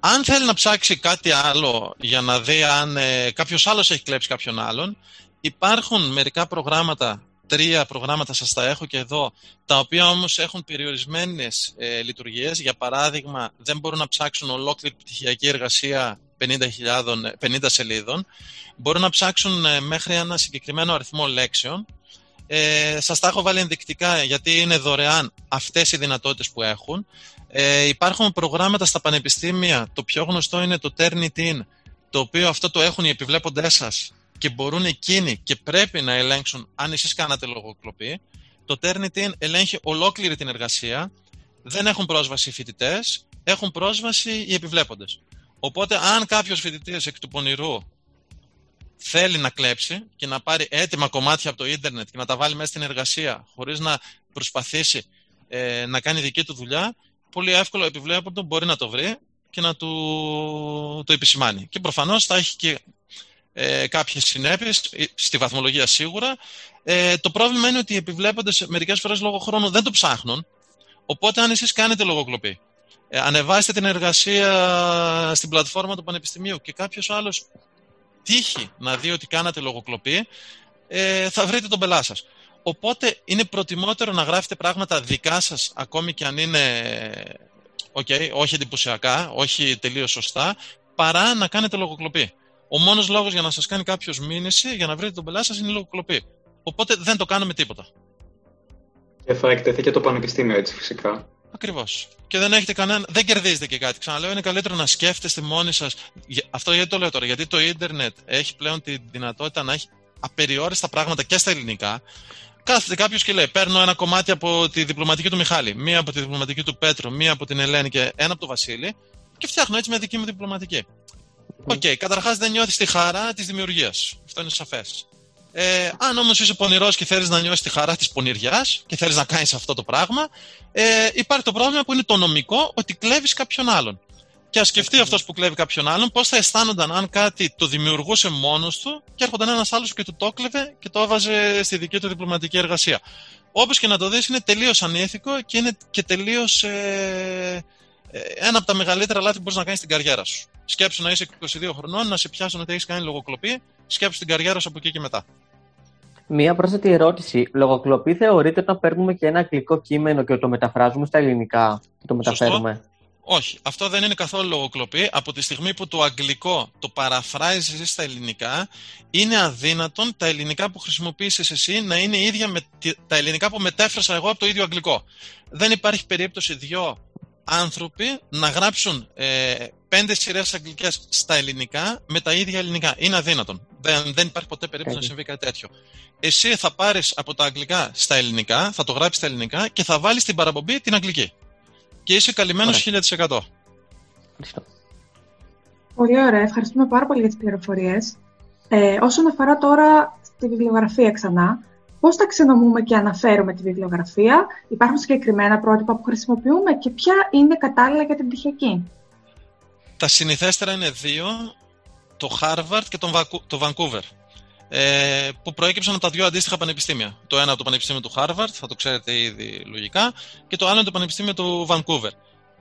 [SPEAKER 4] Αν θέλει να ψάξει κάτι άλλο για να δει αν ε, κάποιος άλλος έχει κλέψει κάποιον άλλον, υπάρχουν μερικά προγράμματα, τρία προγράμματα σας τα έχω και εδώ, τα οποία όμως έχουν περιορισμένες ε, λειτουργίες. Για παράδειγμα, δεν μπορούν να ψάξουν ολόκληρη πτυχιακή εργασία 50, 50 σελίδων. Μπορούν να ψάξουν ε, μέχρι ένα συγκεκριμένο αριθμό λέξεων Ε, σας τα έχω βάλει ενδεικτικά γιατί είναι δωρεάν αυτές οι δυνατότητες που έχουν. Ε, υπάρχουν προγράμματα στα πανεπιστήμια, το πιο γνωστό είναι το Turnitin, το οποίο αυτό το έχουν οι επιβλέποντές σας και μπορούν εκείνοι και πρέπει να ελέγξουν αν εσείς κάνατε λογοκλοπή. Το Turnitin ελέγχει ολόκληρη την εργασία, δεν έχουν πρόσβαση οι φοιτητές, έχουν πρόσβαση οι επιβλέποντες. Οπότε αν κάποιος φοιτητής εκ του πονηρού θέλει να κλέψει και να πάρει έτοιμα κομμάτια από το ίντερνετ και να τα βάλει μέσα στην εργασία χωρίς να προσπαθήσει ε, να κάνει δική του δουλειά, πολύ εύκολο επιβλέποντο μπορεί να το βρει και να του το επισημάνει. Και προφανώς θα έχει και ε, κάποιες συνέπειες, ε, στη βαθμολογία σίγουρα. Ε, το πρόβλημα είναι ότι οι επιβλέποντες μερικές φορές λόγω χρόνου δεν το ψάχνουν, οπότε αν εσείς κάνετε λογοκλοπή, ε, ανεβάσετε την εργασία στην πλατφόρμα του Πανεπιστημίου και κάποιος άλλος τύχει να δει ότι κάνατε λογοκλοπή, ε, θα βρείτε τον πελά σας. Οπότε είναι προτιμότερο να γράφετε πράγματα δικά σας, ακόμη και αν είναι okay, όχι εντυπωσιακά, όχι τελείως σωστά, παρά να κάνετε λογοκλοπή. Ο μόνος λόγος για να σας κάνει κάποιος μήνυση, για να βρείτε τον πελά σας, είναι η λογοκλοπή. Οπότε δεν το κάνουμε τίποτα.
[SPEAKER 3] Και θα εκτεθεί και το πανεπιστήμιο έτσι φυσικά.
[SPEAKER 4] Ακριβώς. Και δεν έχετε κανένα. Δεν κερδίζετε και κάτι. Ξαναλέω, είναι καλύτερο να σκέφτεστε μόνοι σας. Αυτό γιατί το λέω τώρα. Γιατί το ίντερνετ έχει πλέον τη δυνατότητα να έχει απεριόριστα πράγματα και στα ελληνικά. Κάθεται κάποιος και λέει: Παίρνω ένα κομμάτι από τη διπλωματική του Μιχάλη, μία από τη διπλωματική του Πέτρου, μία από την Ελένη και ένα από τον Βασίλη και φτιάχνω έτσι μια δική μου διπλωματική. Ok, okay, καταρχάς δεν νιώθεις τη χαρά της δημιουργίας. Αυτό είναι σαφές. Ε, αν όμως είσαι πονηρός και θέλεις να νιώσεις τη χαρά της πονηριάς και θέλεις να κάνεις αυτό το πράγμα, ε, υπάρχει το πρόβλημα που είναι το νομικό ότι κλέβεις κάποιον άλλον. Και ας σκεφτεί αυτός που κλέβει κάποιον άλλον πώς θα αισθάνονταν αν κάτι το δημιουργούσε μόνος του και έρχονταν ένας άλλος και του το κλέβε και το έβαζε στη δική του διπλωματική εργασία. Όπως και να το δεις, είναι τελείως ανήθικο και είναι και τελείως ε, ε, ένα από τα μεγαλύτερα λάθη που μπορείς να κάνεις στην καριέρα σου. Σκέψου να είσαι 22 χρονών, να σε πιάσουν ότι έχεις κάνει λογοκλοπή, σκέψου την καριέρα σου από εκεί και μετά.
[SPEAKER 1] Μία πρόσθετη ερώτηση. Λογοκλοπή θεωρείται όταν παίρνουμε και ένα αγγλικό κείμενο και το μεταφράζουμε στα ελληνικά και το μεταφέρουμε;
[SPEAKER 4] Όχι, αυτό δεν είναι καθόλου λογοκλοπή. Από τη στιγμή που το αγγλικό το παραφράζεις στα ελληνικά, είναι αδύνατον τα ελληνικά που χρησιμοποίησες εσύ να είναι ίδια με τα ελληνικά που μετέφρασα εγώ από το ίδιο αγγλικό. Δεν υπάρχει περίπτωση δυο άνθρωποι να γράψουν ε, πέντε σειρές αγγλικές στα ελληνικά με τα ίδια ελληνικά. Είναι αδύνατον. Δεν, δεν υπάρχει ποτέ περίπτωση να συμβεί κάτι τέτοιο. Εσύ θα πάρεις από τα αγγλικά στα ελληνικά, θα το γράψεις στα ελληνικά και θα βάλεις την παραπομπή την αγγλική. Και είσαι καλυμμένος 1000%.
[SPEAKER 2] Πολύ ωραία. Ευχαριστούμε πάρα πολύ για τις πληροφορίες. Ε, όσον αφορά τώρα στη βιβλιογραφία ξανά, Πώς ταξινομούμε και αναφέρουμε τη βιβλιογραφία, υπάρχουν συγκεκριμένα πρότυπα που χρησιμοποιούμε και ποια είναι κατάλληλα για την πτυχιακή.
[SPEAKER 4] Τα συνηθέστερα είναι δύο, το Harvard και το Vancouver, ε, που προέκυψαν από τα δύο αντίστοιχα πανεπιστήμια. Το ένα από το Πανεπιστήμιο του Harvard, θα το ξέρετε ήδη λογικά, και το άλλο είναι το Πανεπιστήμιο του Vancouver.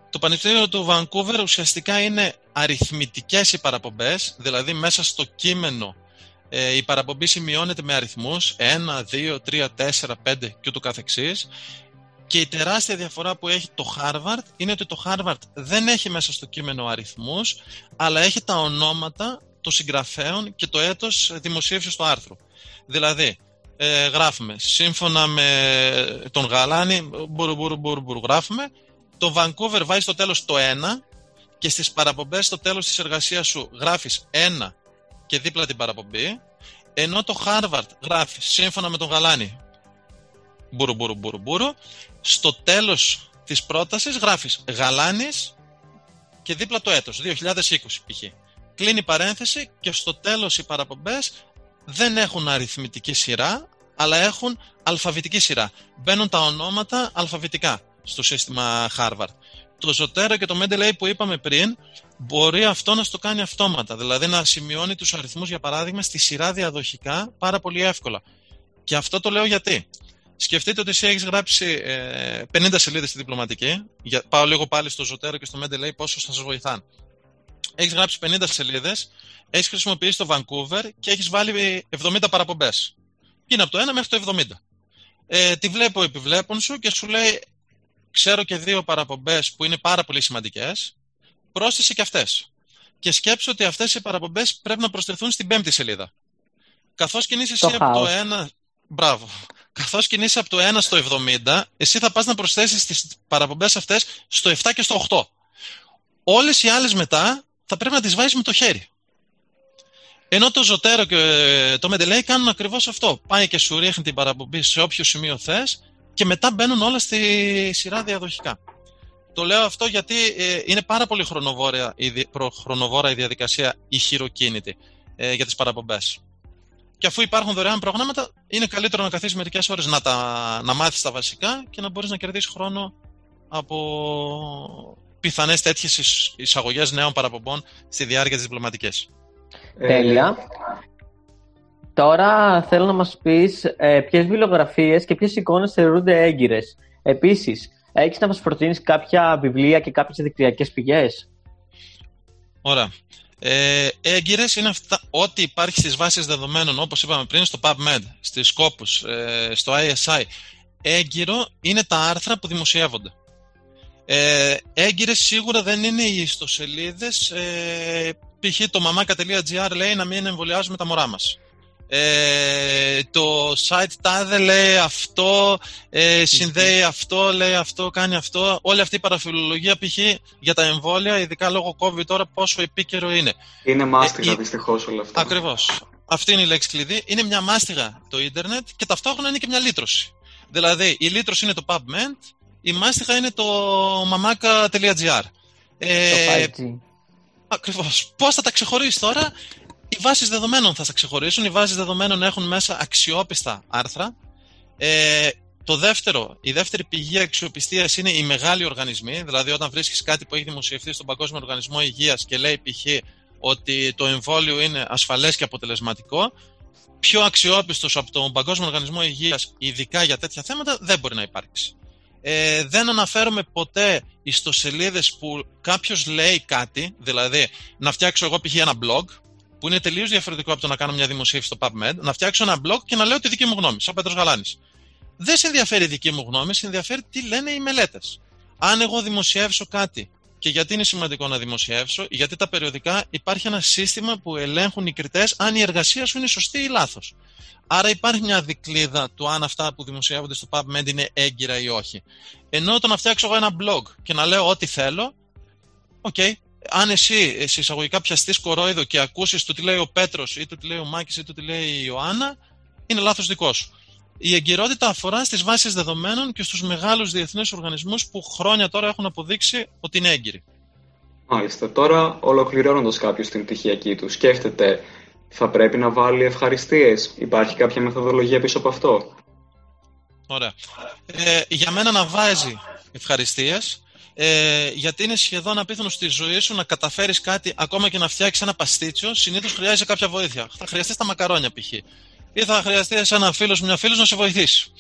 [SPEAKER 4] Το Πανεπιστήμιο του Vancouver ουσιαστικά είναι αριθμητικές οι παραπομπές, δηλαδή μέσα στο κείμενο ε, η παραπομπή σημειώνεται με αριθμούς 1, 2, 3, 4, 5 και ούτω καθεξής και η τεράστια διαφορά που έχει το Harvard είναι ότι το Harvard δεν έχει μέσα στο κείμενο αριθμούς αλλά έχει τα ονόματα των συγγραφέων και το έτος δημοσίευσης του άρθρου. Δηλαδή, ε, γράφουμε σύμφωνα με τον Γαλάνη, μπουρου, μπουρου, μπουρου, μπουρου, γράφουμε, το Vancouver βάζει στο τέλος το 1 και στις παραπομπές στο τέλος της εργασίας σου γράφεις 1 και δίπλα την παραπομπή, ενώ το Harvard γράφει σύμφωνα με τον Γαλάνη μπουρου μπουρου μπουρου μπουρου, στο τέλος της πρότασης γράφεις Γαλάνης και δίπλα το έτος, 2020 π.χ. Κλείνει παρένθεση και στο τέλος οι παραπομπές δεν έχουν αριθμητική σειρά, αλλά έχουν αλφαβητική σειρά. Μπαίνουν τα ονόματα αλφαβητικά στο σύστημα Harvard. Το Zotero και το Mendeley που είπαμε πριν μπορεί αυτό να στο κάνει αυτόματα. Δηλαδή να σημειώνει τους αριθμούς, για παράδειγμα, στη σειρά διαδοχικά πάρα πολύ εύκολα. Και αυτό το λέω γιατί. Σκεφτείτε ότι εσύ έχεις γράψει ε, 50 σελίδες στη διπλωματική. Για, πάω λίγο πάλι στο Ζωτέρο και στο Mendeley πόσο θα σας βοηθάνε. Έχεις γράψει 50 σελίδες, έχεις χρησιμοποιήσει το Vancouver και έχεις βάλει 70 παραπομπές. Είναι από το 1 μέχρι το 70. Ε, τη βλέπω επιβλέπων σου και σου λέει ξέρω και δύο παραπομπές που είναι πάρα πολύ σημαντικές πρόσθεσε και αυτές. Και σκέψω ότι αυτές οι παραπομπές πρέπει να προσθεθούν στην πέμπτη σελίδα. Καθώς κινείσαι εσύ από το ένα... Μπράβο. καθώς κινείσαι από το 1 στο 70, εσύ θα πας να προσθέσεις τις παραπομπές αυτές στο 7 και στο 8. Όλες οι άλλες μετά θα πρέπει να τις βάζεις με το χέρι. Ενώ το Ζωτέρο και το Mendeley κάνουν ακριβώς αυτό. Πάει και σου ρίχνει την παραπομπή σε όποιο σημείο θες και μετά μπαίνουν όλα στη σειρά διαδοχικά. Το λέω αυτό γιατί ε, είναι πάρα πολύ χρονοβόρα η, χρονοβόρα η διαδικασία η χειροκίνητη ε, για τις παραπομπές. Και αφού υπάρχουν δωρεάν προγράμματα, είναι καλύτερο να καθίσεις μερικές ώρες να, τα, να μάθεις τα βασικά και να μπορείς να κερδίσεις χρόνο από πιθανές τέτοιες εισαγωγές νέων παραπομπών στη διάρκεια της διπλωματικής.
[SPEAKER 1] Ε, Τέλεια. Τώρα θέλω να μας πεις ε, ποιες βιβλιογραφίες και ποιες εικόνες θεωρούνται έγκυρες. Επίσης, έχεις να μας προτείνεις κάποια βιβλία και κάποιες δικτυακές πηγές;
[SPEAKER 4] Ωραία. Ε, έγκυρες είναι αυτά, ό,τι υπάρχει στις βάσεις δεδομένων, όπως είπαμε πριν, στο PubMed, στις Scopus, ε, στο ISI. Έγκυρο είναι τα άρθρα που δημοσιεύονται. Ε, έγκυρες σίγουρα δεν είναι οι ιστοσελίδες. Ε, π.χ. το mamaka.gr λέει να μην εμβολιάζουμε τα μωρά μας. Ε, το site τάδε λέει αυτό, ε, συνδέει αυτό, λέει αυτό, κάνει αυτό. Όλη αυτή η παραφιλολογία π.χ. για τα εμβόλια, ειδικά λόγω COVID τώρα, πόσο επίκαιρο είναι.
[SPEAKER 3] Είναι μάστιγα ε, δυστυχώς όλα αυτά.
[SPEAKER 4] Ακριβώς. Αυτή είναι η λέξη κλειδί. Είναι μια μάστιγα το ίντερνετ και ταυτόχρονα είναι και μια λύτρωση. Δηλαδή, η λύτρωση είναι το PubMed, η μάστιγα είναι το mamaka.gr.
[SPEAKER 1] Ε, το 5G.
[SPEAKER 4] Ακριβώς. Πώς θα τα ξεχωρίσει τώρα, οι βάσεις δεδομένων θα τα ξεχωρίσουν. Οι βάσεις δεδομένων έχουν μέσα αξιόπιστα άρθρα. Ε, το δεύτερο, η δεύτερη πηγή αξιοπιστίας είναι οι μεγάλοι οργανισμοί. Δηλαδή, όταν βρίσκεις κάτι που έχει δημοσιευτεί στον Παγκόσμιο Οργανισμό Υγείας και λέει π.χ. ότι το εμβόλιο είναι ασφαλές και αποτελεσματικό, πιο αξιόπιστος από τον Παγκόσμιο Οργανισμό Υγείας, ειδικά για τέτοια θέματα, δεν μπορεί να υπάρξει. Ε, δεν αναφέρομαι ποτέ ιστοσελίδες που κάποιος λέει κάτι, δηλαδή να φτιάξω εγώ π.χ. ένα blog, που είναι τελείως διαφορετικό από το να κάνω μια δημοσίευση στο PubMed, να φτιάξω ένα blog και να λέω τη δική μου γνώμη, σαν Πέτρος Γαλάνης. Δεν σε ενδιαφέρει η δική μου γνώμη, σε ενδιαφέρει τι λένε οι μελέτες. Αν εγώ δημοσιεύσω κάτι, και γιατί είναι σημαντικό να δημοσιεύσω, γιατί τα περιοδικά υπάρχει ένα σύστημα που ελέγχουν οι κριτές αν η εργασία σου είναι σωστή ή λάθος. Άρα υπάρχει μια δικλίδα του αν αυτά που δημοσιεύονται στο PubMed είναι έγκυρα ή όχι. Ενώ το να φτιάξω εγώ ένα blog και να λέω ό,τι θέλω, ok, okay, αν εσύ σε εισαγωγικά πιαστείς κορόιδο και ακούσεις το τι λέει ο Πέτρος ή το τι λέει ο Μάκης ή το τι λέει η Ιωάννα, είναι λάθος δικός σου. Η εγκυρότητα αφορά στις βάσεις δεδομένων και στους μεγάλους διεθνείς οργανισμούς που χρόνια τώρα έχουν αποδείξει ότι είναι έγκυροι.
[SPEAKER 3] Μάλιστα. Τώρα, ολοκληρώνοντας κάποιος την πτυχιακή του, σκέφτεται θα πρέπει να βάλει ευχαριστίες. Υπάρχει κάποια μεθοδολογία πίσω από αυτό;
[SPEAKER 4] Ωραία. Ε, για μένα να βάζει ευχαριστίες ε, γιατί είναι σχεδόν απίθανο στη ζωή σου να καταφέρεις κάτι, ακόμα και να φτιάξεις ένα παστίτσιο, συνήθως χρειάζεται κάποια βοήθεια. Θα χρειαστείς τα μακαρόνια π.χ. ή θα χρειαστεί ένα φίλο μια φίλος να σε βοηθήσει.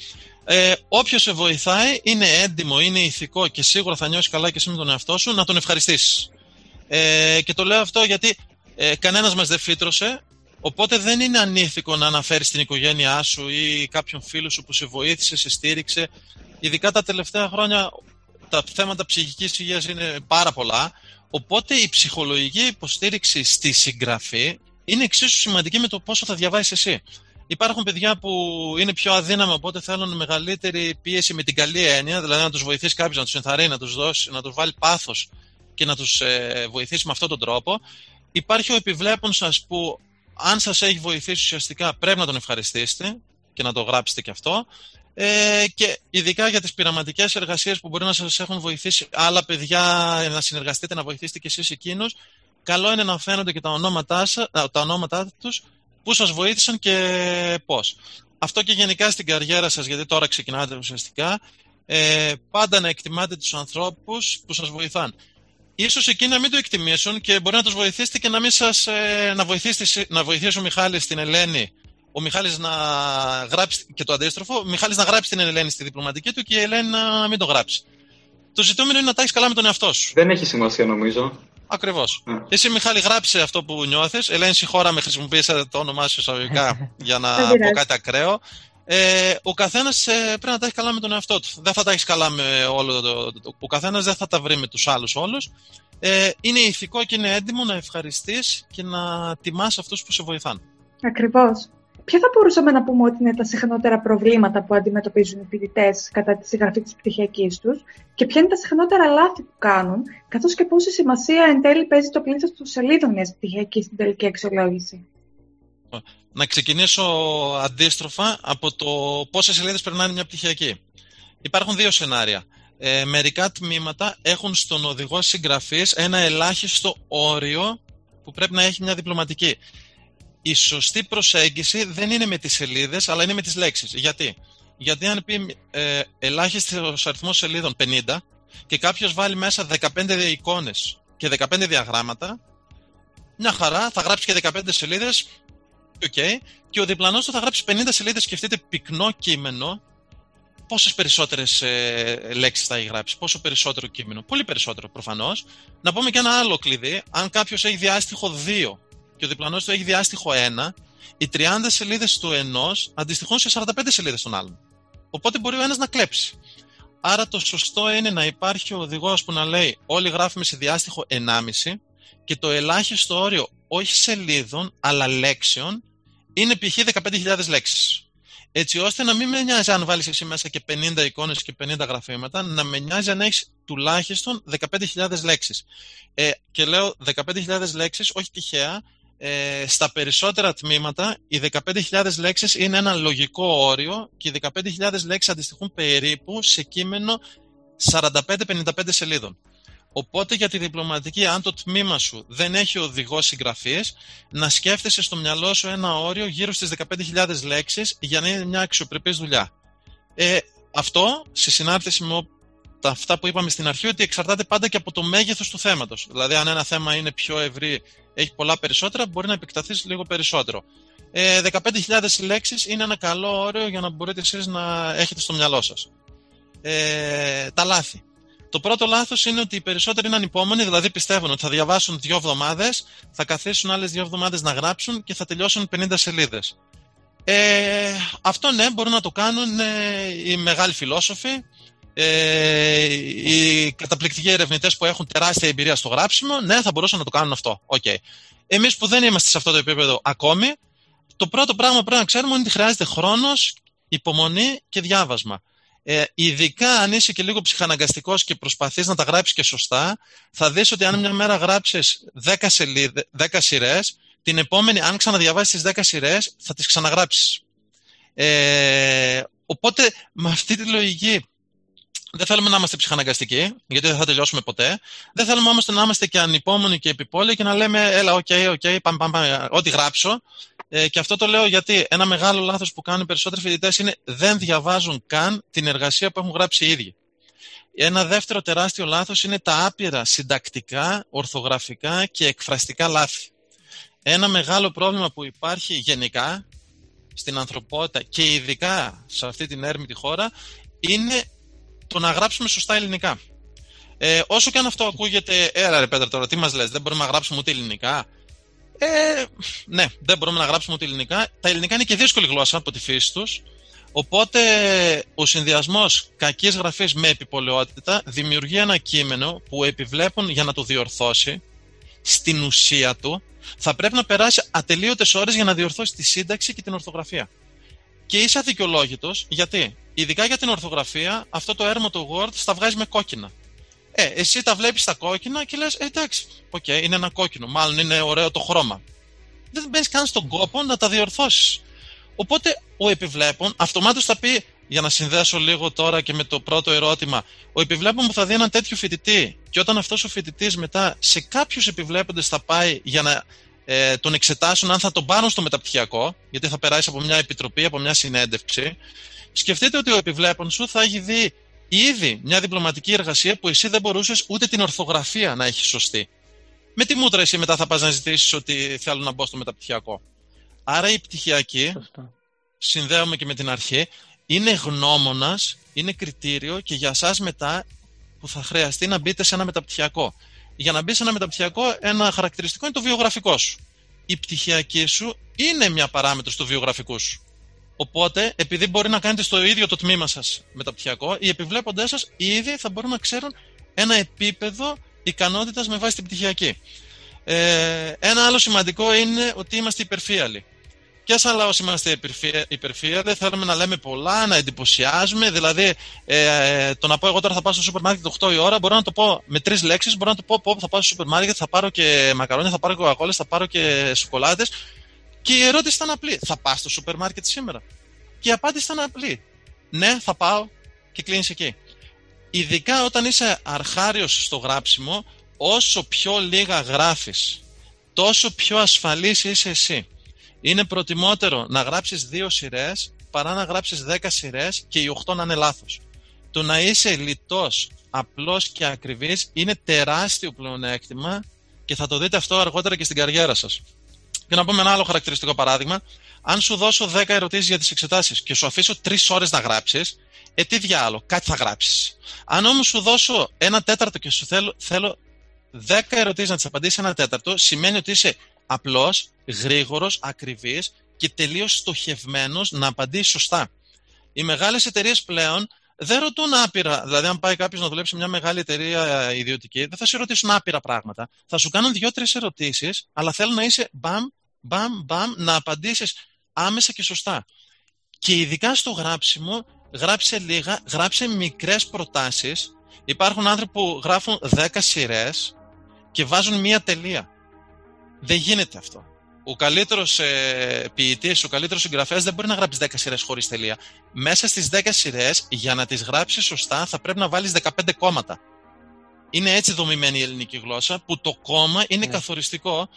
[SPEAKER 4] Ε, Όποιος σε βοηθάει είναι έντιμο, είναι ηθικό και σίγουρα θα νιώσεις καλά και εσύ με τον εαυτό σου να τον ευχαριστήσεις. Ε, και το λέω αυτό γιατί ε, κανένας μας δεν φύτρωσε, οπότε δεν είναι ανήθικο να αναφέρεις την οικογένειά σου ή κάποιον φίλο σου που σε βοήθησε, σε στήριξε. Ειδικά τα τελευταία χρόνια τα θέματα ψυχικής υγείας είναι πάρα πολλά, οπότε η ψυχολογική υποστήριξη στη συγγραφή είναι εξίσου σημαντική με το πόσο θα διαβάσεις εσύ. Υπάρχουν παιδιά που είναι πιο αδύναμα, οπότε θέλουν μεγαλύτερη πίεση με την καλή έννοια, δηλαδή να τους βοηθήσει κάποιος, να τους ενθαρρύνει, να τους δώσει, να τους βάλει πάθος και να τους ε, βοηθήσει με αυτόν τον τρόπο. Υπάρχει ο επιβλέπων σας που, αν σας έχει βοηθήσει ουσιαστικά, πρέπει να τον ευχαριστήσετε και να το γράψετε και αυτό ε, και ειδικά για τις πειραματικές εργασίες που μπορεί να σας έχουν βοηθήσει άλλα παιδιά να συνεργαστείτε, να βοηθήσετε και εσείς εκείνους, καλό είναι να φαίνονται και τα ονόματά, τα ονόματά τους, που σας βοήθησαν και πώς. Αυτό και γενικά στην καριέρα σας, γιατί τώρα ξεκινάτε ουσιαστικά, ε, πάντα να εκτιμάτε τους ανθρώπους που σας βοηθάν. Ίσως εκείνοι να μην το εκτιμήσουν και μπορεί να τους βοηθήσετε και να, μην σας, ε, να, βοηθήσει, να βοηθήσει ο Μιχάλης την Ελένη ο Μιχάλης να γράψει και το αντίστροφο, ο Μιχάλης να γράψει την Ελένη στη διπλωματική του και η Ελένη να μην το γράψει. Το ζητούμενο είναι να τα έχεις καλά με τον εαυτό σου.
[SPEAKER 3] Δεν έχει σημασία νομίζω.
[SPEAKER 4] Ακριβώς. Yeah. Ναι. Εσύ, Μιχάλη, γράψε αυτό που νιώθεις. Ελένη, συγχώρα με χρησιμοποίησα το όνομά σου εισαγωγικά για να πω κάτι ακραίο. Ε, ο καθένας ε, πρέπει να τα έχει καλά με τον εαυτό του. Δεν θα τα έχεις καλά με όλο το. το ο καθένας δεν θα τα βρει με τους άλλους όλους. Ε, είναι ηθικό και είναι έντιμο να ευχαριστείς και να τιμάς αυτούς που σε βοηθάνε.
[SPEAKER 2] Ακριβώς. Ποια θα μπορούσαμε να πούμε ότι είναι τα συχνότερα προβλήματα που αντιμετωπίζουν οι φοιτητές κατά τη συγγραφή της πτυχιακής τους και ποια είναι τα συχνότερα λάθη που κάνουν, καθώς και πόση σημασία εν τέλει παίζει το πλήθος των σελίδων μιας πτυχιακής στην τελική αξιολόγηση.
[SPEAKER 4] Να ξεκινήσω αντίστροφα από το πόσες σελίδες περνάνε μια πτυχιακή. Υπάρχουν δύο σενάρια. Ε, μερικά τμήματα έχουν στον οδηγό συγγραφής ένα ελάχιστο όριο που πρέπει να έχει μια διπλωματική η σωστή προσέγγιση δεν είναι με τις σελίδες, αλλά είναι με τις λέξεις. Γιατί; Γιατί αν πει ε, ελάχιστος αριθμός σελίδων 50 και κάποιος βάλει μέσα 15 εικόνες και 15 διαγράμματα, μια χαρά, θα γράψει και 15 σελίδες, okay, και ο διπλανός του θα γράψει 50 σελίδες, σκεφτείτε πυκνό κείμενο, πόσες περισσότερες ε, λέξεις θα έχει γράψει, πόσο περισσότερο κείμενο. Πολύ περισσότερο προφανώς. Να πούμε και ένα άλλο κλειδί. Αν κάποιος έχει διάστοιχο 2 και ο διπλανός του έχει διάστοιχο 1, οι 30 σελίδες του ενός αντιστοιχούν σε 45 σελίδες των άλλων. Οπότε μπορεί ο ένας να κλέψει. Άρα το σωστό είναι να υπάρχει ο οδηγός που να λέει όλοι γράφουμε σε διάστοιχο 1,5 και το ελάχιστο όριο όχι σελίδων αλλά λέξεων είναι π.χ. 15.000 λέξεις. Έτσι ώστε να μην με νοιάζει αν βάλεις εσύ μέσα και 50 εικόνες και 50 γραφήματα, να με νοιάζει αν έχεις τουλάχιστον 15.000 λέξεις. Ε, και λέω 15.000 λέξεις, όχι τυχαία, ε, στα περισσότερα τμήματα οι 15.000 λέξεις είναι ένα λογικό όριο και οι 15.000 λέξεις αντιστοιχούν περίπου σε κείμενο 45-55 σελίδων. Οπότε για τη διπλωματική, αν το τμήμα σου δεν έχει οδηγό συγγραφή, να σκέφτεσαι στο μυαλό σου ένα όριο γύρω στις 15.000 λέξεις για να είναι μια αξιοπρεπής δουλειά. Ε, αυτό, σε συνάρτηση με τα αυτά που είπαμε στην αρχή, ότι εξαρτάται πάντα και από το μέγεθος του θέματος. Δηλαδή, αν ένα θέμα είναι πιο ευρύ, έχει πολλά περισσότερα, μπορεί να επεκταθείς λίγο περισσότερο. Ε, 15.000 λέξεις είναι ένα καλό όριο για να μπορείτε εσείς να έχετε στο μυαλό σας. Ε, τα λάθη. Το πρώτο λάθος είναι ότι οι περισσότεροι είναι ανυπόμονοι, δηλαδή πιστεύουν ότι θα διαβάσουν δύο εβδομάδες, θα καθίσουν άλλες δύο εβδομάδες να γράψουν και θα τελειώσουν 50 σελίδες. Ε, αυτό ναι, μπορούν να το κάνουν ε, οι μεγάλοι φιλόσοφοι, ε, οι καταπληκτικοί ερευνητές που έχουν τεράστια εμπειρία στο γράψιμο, ναι, θα μπορούσαν να το κάνουν αυτό. Okay. Εμείς που δεν είμαστε σε αυτό το επίπεδο ακόμη, το πρώτο πράγμα που πρέπει να ξέρουμε είναι ότι χρειάζεται χρόνος, υπομονή και διάβασμα. Ε, ειδικά αν είσαι και λίγο ψυχαναγκαστικός και προσπαθείς να τα γράψεις και σωστά, θα δεις ότι αν μια μέρα γράψεις 10, σελίδες, 10 σειρές, την επόμενη, αν ξαναδιαβάσεις τις 10 σειρές, θα τις ξαναγράψεις. Ε, οπότε με αυτή τη λογική δεν θέλουμε να είμαστε ψυχαναγκαστικοί, γιατί δεν θα τελειώσουμε ποτέ. Δεν θέλουμε όμως να είμαστε και ανυπόμονοι και επιπόλαιοι και να λέμε, έλα, ok, okay, ok, okay, πάμε, πάμε, πάμε, ό,τι γράψω. Ε, και αυτό το λέω γιατί ένα μεγάλο λάθος που κάνουν οι περισσότεροι φοιτητές είναι δεν διαβάζουν καν την εργασία που έχουν γράψει οι ίδιοι. Ένα δεύτερο τεράστιο λάθος είναι τα άπειρα συντακτικά, ορθογραφικά και εκφραστικά λάθη. Ένα μεγάλο πρόβλημα που υπάρχει γενικά στην ανθρωπότητα και ειδικά σε αυτή την έρμητη χώρα είναι το να γράψουμε σωστά ελληνικά. Ε, όσο και αν αυτό ακούγεται, έλα ρε Πέτρα τώρα, τι μας λες, δεν μπορούμε να γράψουμε ούτε ελληνικά. Ε, ναι, δεν μπορούμε να γράψουμε ούτε ελληνικά. Τα ελληνικά είναι και δύσκολη γλώσσα από τη φύση τους. Οπότε ο συνδυασμός κακής γραφής με επιπολαιότητα δημιουργεί ένα κείμενο που επιβλέπουν για να το διορθώσει στην ουσία του θα πρέπει να περάσει ατελείωτες ώρες για να διορθώσει τη σύνταξη και την ορθογραφία. Και είσαι αδικαιολόγητος γιατί; Ειδικά για την ορθογραφία, αυτό το έρμο του Word στα βγάζει με κόκκινα. Ε, εσύ τα βλέπεις στα κόκκινα και λες: ε, εντάξει, ok, okay, είναι ένα κόκκινο, μάλλον είναι ωραίο το χρώμα. Δεν μπαίνεις καν στον κόπο να τα διορθώσεις. Οπότε ο επιβλέπων αυτομάτως θα πει, για να συνδέσω λίγο τώρα και με το πρώτο ερώτημα, ο επιβλέπων μου θα δει έναν τέτοιο φοιτητή και όταν αυτός ο φοιτητής μετά σε κάποιους επιβλέποντες θα πάει για να ε, τον εξετάσουν αν θα τον πάρουν στο μεταπτυχιακό, γιατί θα περάσει από μια επιτροπή, από μια συνέντευξη, σκεφτείτε ότι ο επιβλέπων σου θα έχει δει ήδη μια διπλωματική εργασία που εσύ δεν μπορούσες ούτε την ορθογραφία να έχεις σωστή. Με τι μούτρα εσύ μετά θα πας να ζητήσεις ότι θέλω να μπω στο μεταπτυχιακό; Άρα η πτυχιακή, συνδέομαι και με την αρχή, είναι γνώμονας, είναι κριτήριο και για εσάς μετά που θα χρειαστεί να μπείτε σε ένα μεταπτυχιακό. Για να μπεις σε ένα μεταπτυχιακό, ένα χαρακτηριστικό είναι το βιογραφικό σου. Η πτυχιακή σου είναι μια παράμετρο του βιογραφικού σου. Οπότε, επειδή μπορεί να κάνετε στο ίδιο το τμήμα σας μεταπτυχιακό, οι επιβλέποντές σας ήδη θα μπορούν να ξέρουν ένα επίπεδο ικανότητας με βάση την πτυχιακή. Ε, ένα άλλο σημαντικό είναι ότι είμαστε υπερφύαλοι. Και σαν λαός είμαστε υπερφύαλοι, θέλουμε να λέμε πολλά, να εντυπωσιάζουμε. Δηλαδή, ε, το να πω εγώ τώρα θα πάω στο σούπερ μάρκετ 8 η ώρα, μπορώ να το πω με τρεις λέξεις. Μπορώ να το πω, πω θα πάω στο σούπερ μάρκετ, θα πάρω και μακαρόνια, θα πάρω και κοκακόλε, θα πάρω και σοκολάτες. Και η ερώτηση ήταν απλή. Θα πας στο σούπερ μάρκετ σήμερα; Και η απάντηση ήταν απλή. Ναι, θα πάω και κλείνεις εκεί. Ειδικά όταν είσαι αρχάριος στο γράψιμο, όσο πιο λίγα γράφεις, τόσο πιο ασφαλής είσαι εσύ είναι προτιμότερο να γράψεις δύο σειρές παρά να γράψεις δέκα σειρές και οι οχτώ να είναι λάθος. Το να είσαι λιτός, απλός και ακριβής είναι τεράστιο πλεονέκτημα και θα το δείτε αυτό αργότερα και στην καριέρα σας. Και να πούμε ένα άλλο χαρακτηριστικό παράδειγμα. Αν σου δώσω 10 ερωτήσεις για τις εξετάσεις και σου αφήσω 3 ώρες να γράψεις, ε, τι διάλογο, κάτι θα γράψεις. Αν όμως σου δώσω ένα τέταρτο και σου θέλω, θέλω 10 ερωτήσεις να τις απαντήσει ένα τέταρτο, σημαίνει ότι είσαι απλός, γρήγορος, ακριβής και τελείως στοχευμένος να απαντήσει σωστά. Οι μεγάλες εταιρείες πλέον δεν ρωτούν άπειρα. Δηλαδή, αν πάει κάποιος να δουλέψει σε μια μεγάλη εταιρεία ιδιωτική, δεν θα σε ρωτήσουν άπειρα πράγματα. Θα σου κάνουν δύο-τρει ερωτήσεις, αλλά θέλουν να είσαι μπαμ, μπαμ, μπαμ, να απαντήσεις άμεσα και σωστά. Και ειδικά στο γράψιμο, γράψε λίγα, γράψε μικρές προτάσεις. Υπάρχουν άνθρωποι που γράφουν 10 σειρές και βάζουν μία τελεία. Δεν γίνεται αυτό. Ο καλύτερος ε, ποιητής, ο καλύτερος συγγραφέας δεν μπορεί να γράψει 10 σειρές χωρίς τελεία. Μέσα στις 10 σειρές, για να τις γράψει σωστά, θα πρέπει να βάλεις 15 κόμματα. Είναι έτσι δομημένη η ελληνική γλώσσα, που το κόμμα είναι ναι. καθοριστικό.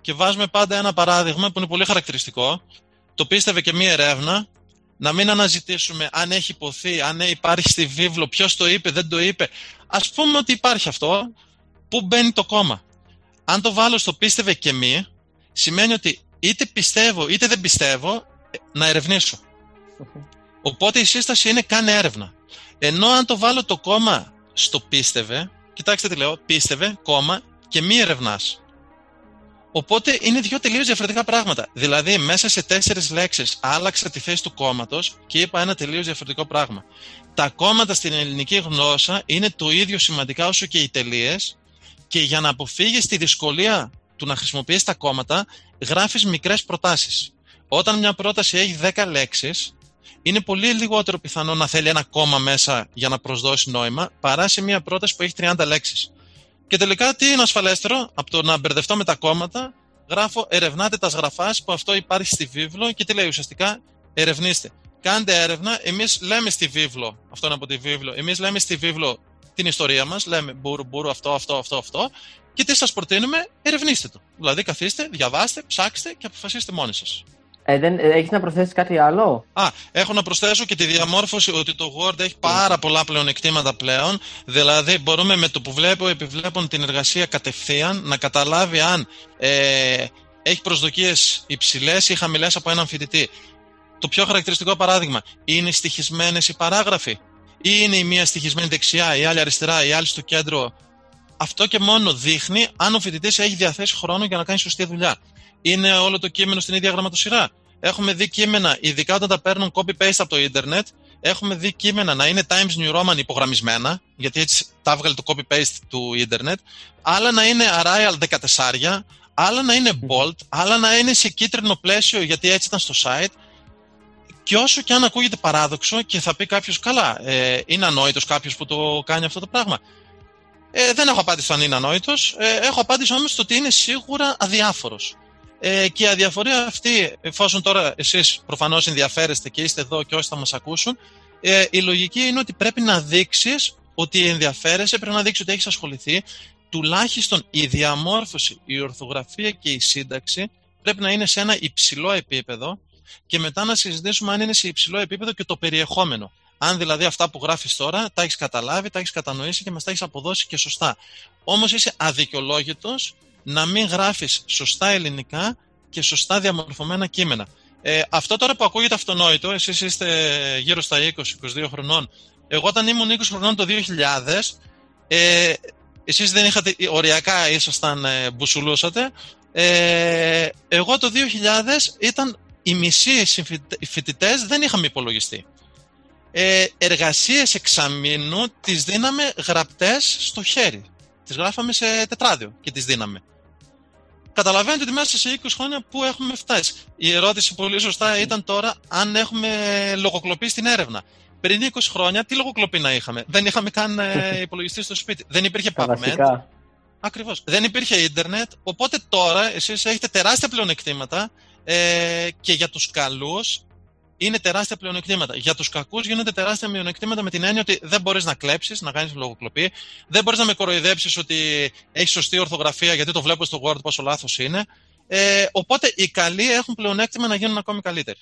[SPEAKER 4] Και βάζουμε πάντα ένα παράδειγμα που είναι πολύ χαρακτηριστικό. Το πίστευε και μία έρευνα. Να μην αναζητήσουμε αν έχει υποθεί, αν υπάρχει στη βίβλο, ποιος το είπε, δεν το είπε. Α πούμε ότι υπάρχει αυτό. Πού μπαίνει το κόμμα αν το βάλω στο πίστευε και μη, σημαίνει ότι είτε πιστεύω είτε δεν πιστεύω ε, να ερευνήσω. Οπότε η σύσταση είναι κάνε έρευνα. Ενώ αν το βάλω το κόμμα στο πίστευε, κοιτάξτε τι λέω, πίστευε, κόμμα και μη ερευνάς. Οπότε είναι δύο τελείως διαφορετικά πράγματα. Δηλαδή, μέσα σε τέσσερις λέξεις άλλαξα τη θέση του κόμματος και είπα ένα τελείως διαφορετικό πράγμα. Τα κόμματα στην ελληνική γλώσσα είναι το ίδιο σημαντικά όσο και οι τελείες, και για να αποφύγεις τη δυσκολία του να χρησιμοποιείς τα κόμματα, γράφεις μικρές προτάσεις. Όταν μια πρόταση έχει 10 λέξεις, είναι πολύ λιγότερο πιθανό να θέλει ένα κόμμα μέσα για να προσδώσει νόημα, παρά σε μια πρόταση που έχει 30 λέξεις. Και τελικά τι είναι ασφαλέστερο; Από το να μπερδευτώ με τα κόμματα, γράφω ερευνάτε τα σγραφάς που αυτό υπάρχει στη βίβλο και τι λέει ουσιαστικά; Ερευνήστε. Κάντε έρευνα, εμείς λέμε στη βίβλο, αυτό είναι από τη βίβλο, εμείς λέμε στη βίβλο την ιστορία μας, λέμε μπορού, μπορού, αυτό, αυτό, αυτό, αυτό, και τι σας προτείνουμε, ερευνήστε το. Δηλαδή, καθίστε, διαβάστε, ψάξτε και αποφασίστε μόνοι σας.
[SPEAKER 1] Ε, δεν, ε, έχεις να προσθέσεις κάτι άλλο;
[SPEAKER 4] Α, έχω να προσθέσω και τη διαμόρφωση ότι το Word έχει πάρα πολλά πλεονεκτήματα πλέον. Δηλαδή μπορούμε με το που βλέπω επιβλέπουν την εργασία κατευθείαν να καταλάβει αν ε, έχει προσδοκίες υψηλές ή χαμηλές από έναν φοιτητή. Το πιο χαρακτηριστικό παράδειγμα, είναι στοιχισμένες οι παράγραφοι ή είναι η μία στοιχισμένη δεξιά, η άλλη αριστερά, η άλλη στο κέντρο. Αυτό και μόνο δείχνει αν ο φοιτητής έχει διαθέσει χρόνο για να κάνει σωστή δουλειά. Είναι όλο το κείμενο στην ίδια γραμματοσυρά. Έχουμε δει κείμενα, ειδικά όταν τα παίρνουν copy-paste από το ίντερνετ, έχουμε δει κείμενα να είναι Times New Roman υπογραμμισμένα, γιατί έτσι τα έβγαλε το copy-paste του ίντερνετ, άλλα να είναι Arial 14, άλλα να είναι bold, άλλα να είναι σε κίτρινο πλαίσιο, γιατί έτσι ήταν στο site, και όσο και αν ακούγεται παράδοξο και θα πει κάποιος, καλά, ε, είναι ανόητος κάποιος που το κάνει αυτό το πράγμα. Ε, δεν έχω απάντηση αν είναι ανόητος. Ε, έχω απάντηση όμως στο ότι είναι σίγουρα αδιάφορος. Ε, και η αδιαφορία αυτή, εφόσον τώρα εσείς προφανώς ενδιαφέρεστε και είστε εδώ και όσοι θα μας ακούσουν, ε, η λογική είναι ότι πρέπει να δείξεις ότι ενδιαφέρεσαι, πρέπει να δείξεις ότι έχεις ασχοληθεί. Τουλάχιστον η διαμόρφωση, η ορθογραφία και η σύνταξη πρέπει να είναι σε ένα υψηλό επίπεδο και μετά να συζητήσουμε αν είναι σε υψηλό επίπεδο και το περιεχόμενο. Αν δηλαδή αυτά που γράφεις τώρα τα έχεις καταλάβει, τα έχεις κατανοήσει και μας τα έχεις αποδώσει και σωστά. Όμως είσαι αδικαιολόγητος να μην γράφεις σωστά ελληνικά και σωστά διαμορφωμένα κείμενα. Ε, αυτό τώρα που ακούγεται αυτονόητο, εσείς είστε γύρω στα 20-22 χρονών. Εγώ όταν ήμουν 20 χρονών το 2000, ε, εσείς δεν είχατε, οριακά ήσασταν ε, μπουσουλούσατε. Ε, εγώ το 2000 ήταν οι μισοί φοιτητές δεν είχαμε υπολογιστεί. Ε, εργασίες εξαμήνου τις δίναμε γραπτές στο χέρι. Τις γράφαμε σε τετράδιο και τις δίναμε. καταλαβαίνετε ότι μέσα σε 20 χρόνια που έχουμε φτάσει. Η ερώτηση πολύ σωστά ήταν τώρα αν έχουμε λογοκλοπεί στην έρευνα. Πριν 20 χρόνια, τι λογοκλοπή να είχαμε; Δεν είχαμε καν ε, υπολογιστή στο σπίτι. Δεν υπήρχε PubMed. Ακριβώς. Δεν υπήρχε ίντερνετ. Οπότε τώρα εσείς έχετε τεράστια πλεονεκτήματα ε, και για τους καλούς είναι τεράστια πλεονεκτήματα. Για τους κακούς γίνονται τεράστια μειονεκτήματα με την έννοια ότι δεν μπορείς να κλέψεις, να κάνεις λογοκλοπή, δεν μπορείς να με κοροϊδέψεις ότι έχεις σωστή ορθογραφία γιατί το βλέπω στο Word πόσο λάθος είναι. Ε, οπότε οι καλοί έχουν πλεονέκτημα να γίνουν ακόμη καλύτεροι.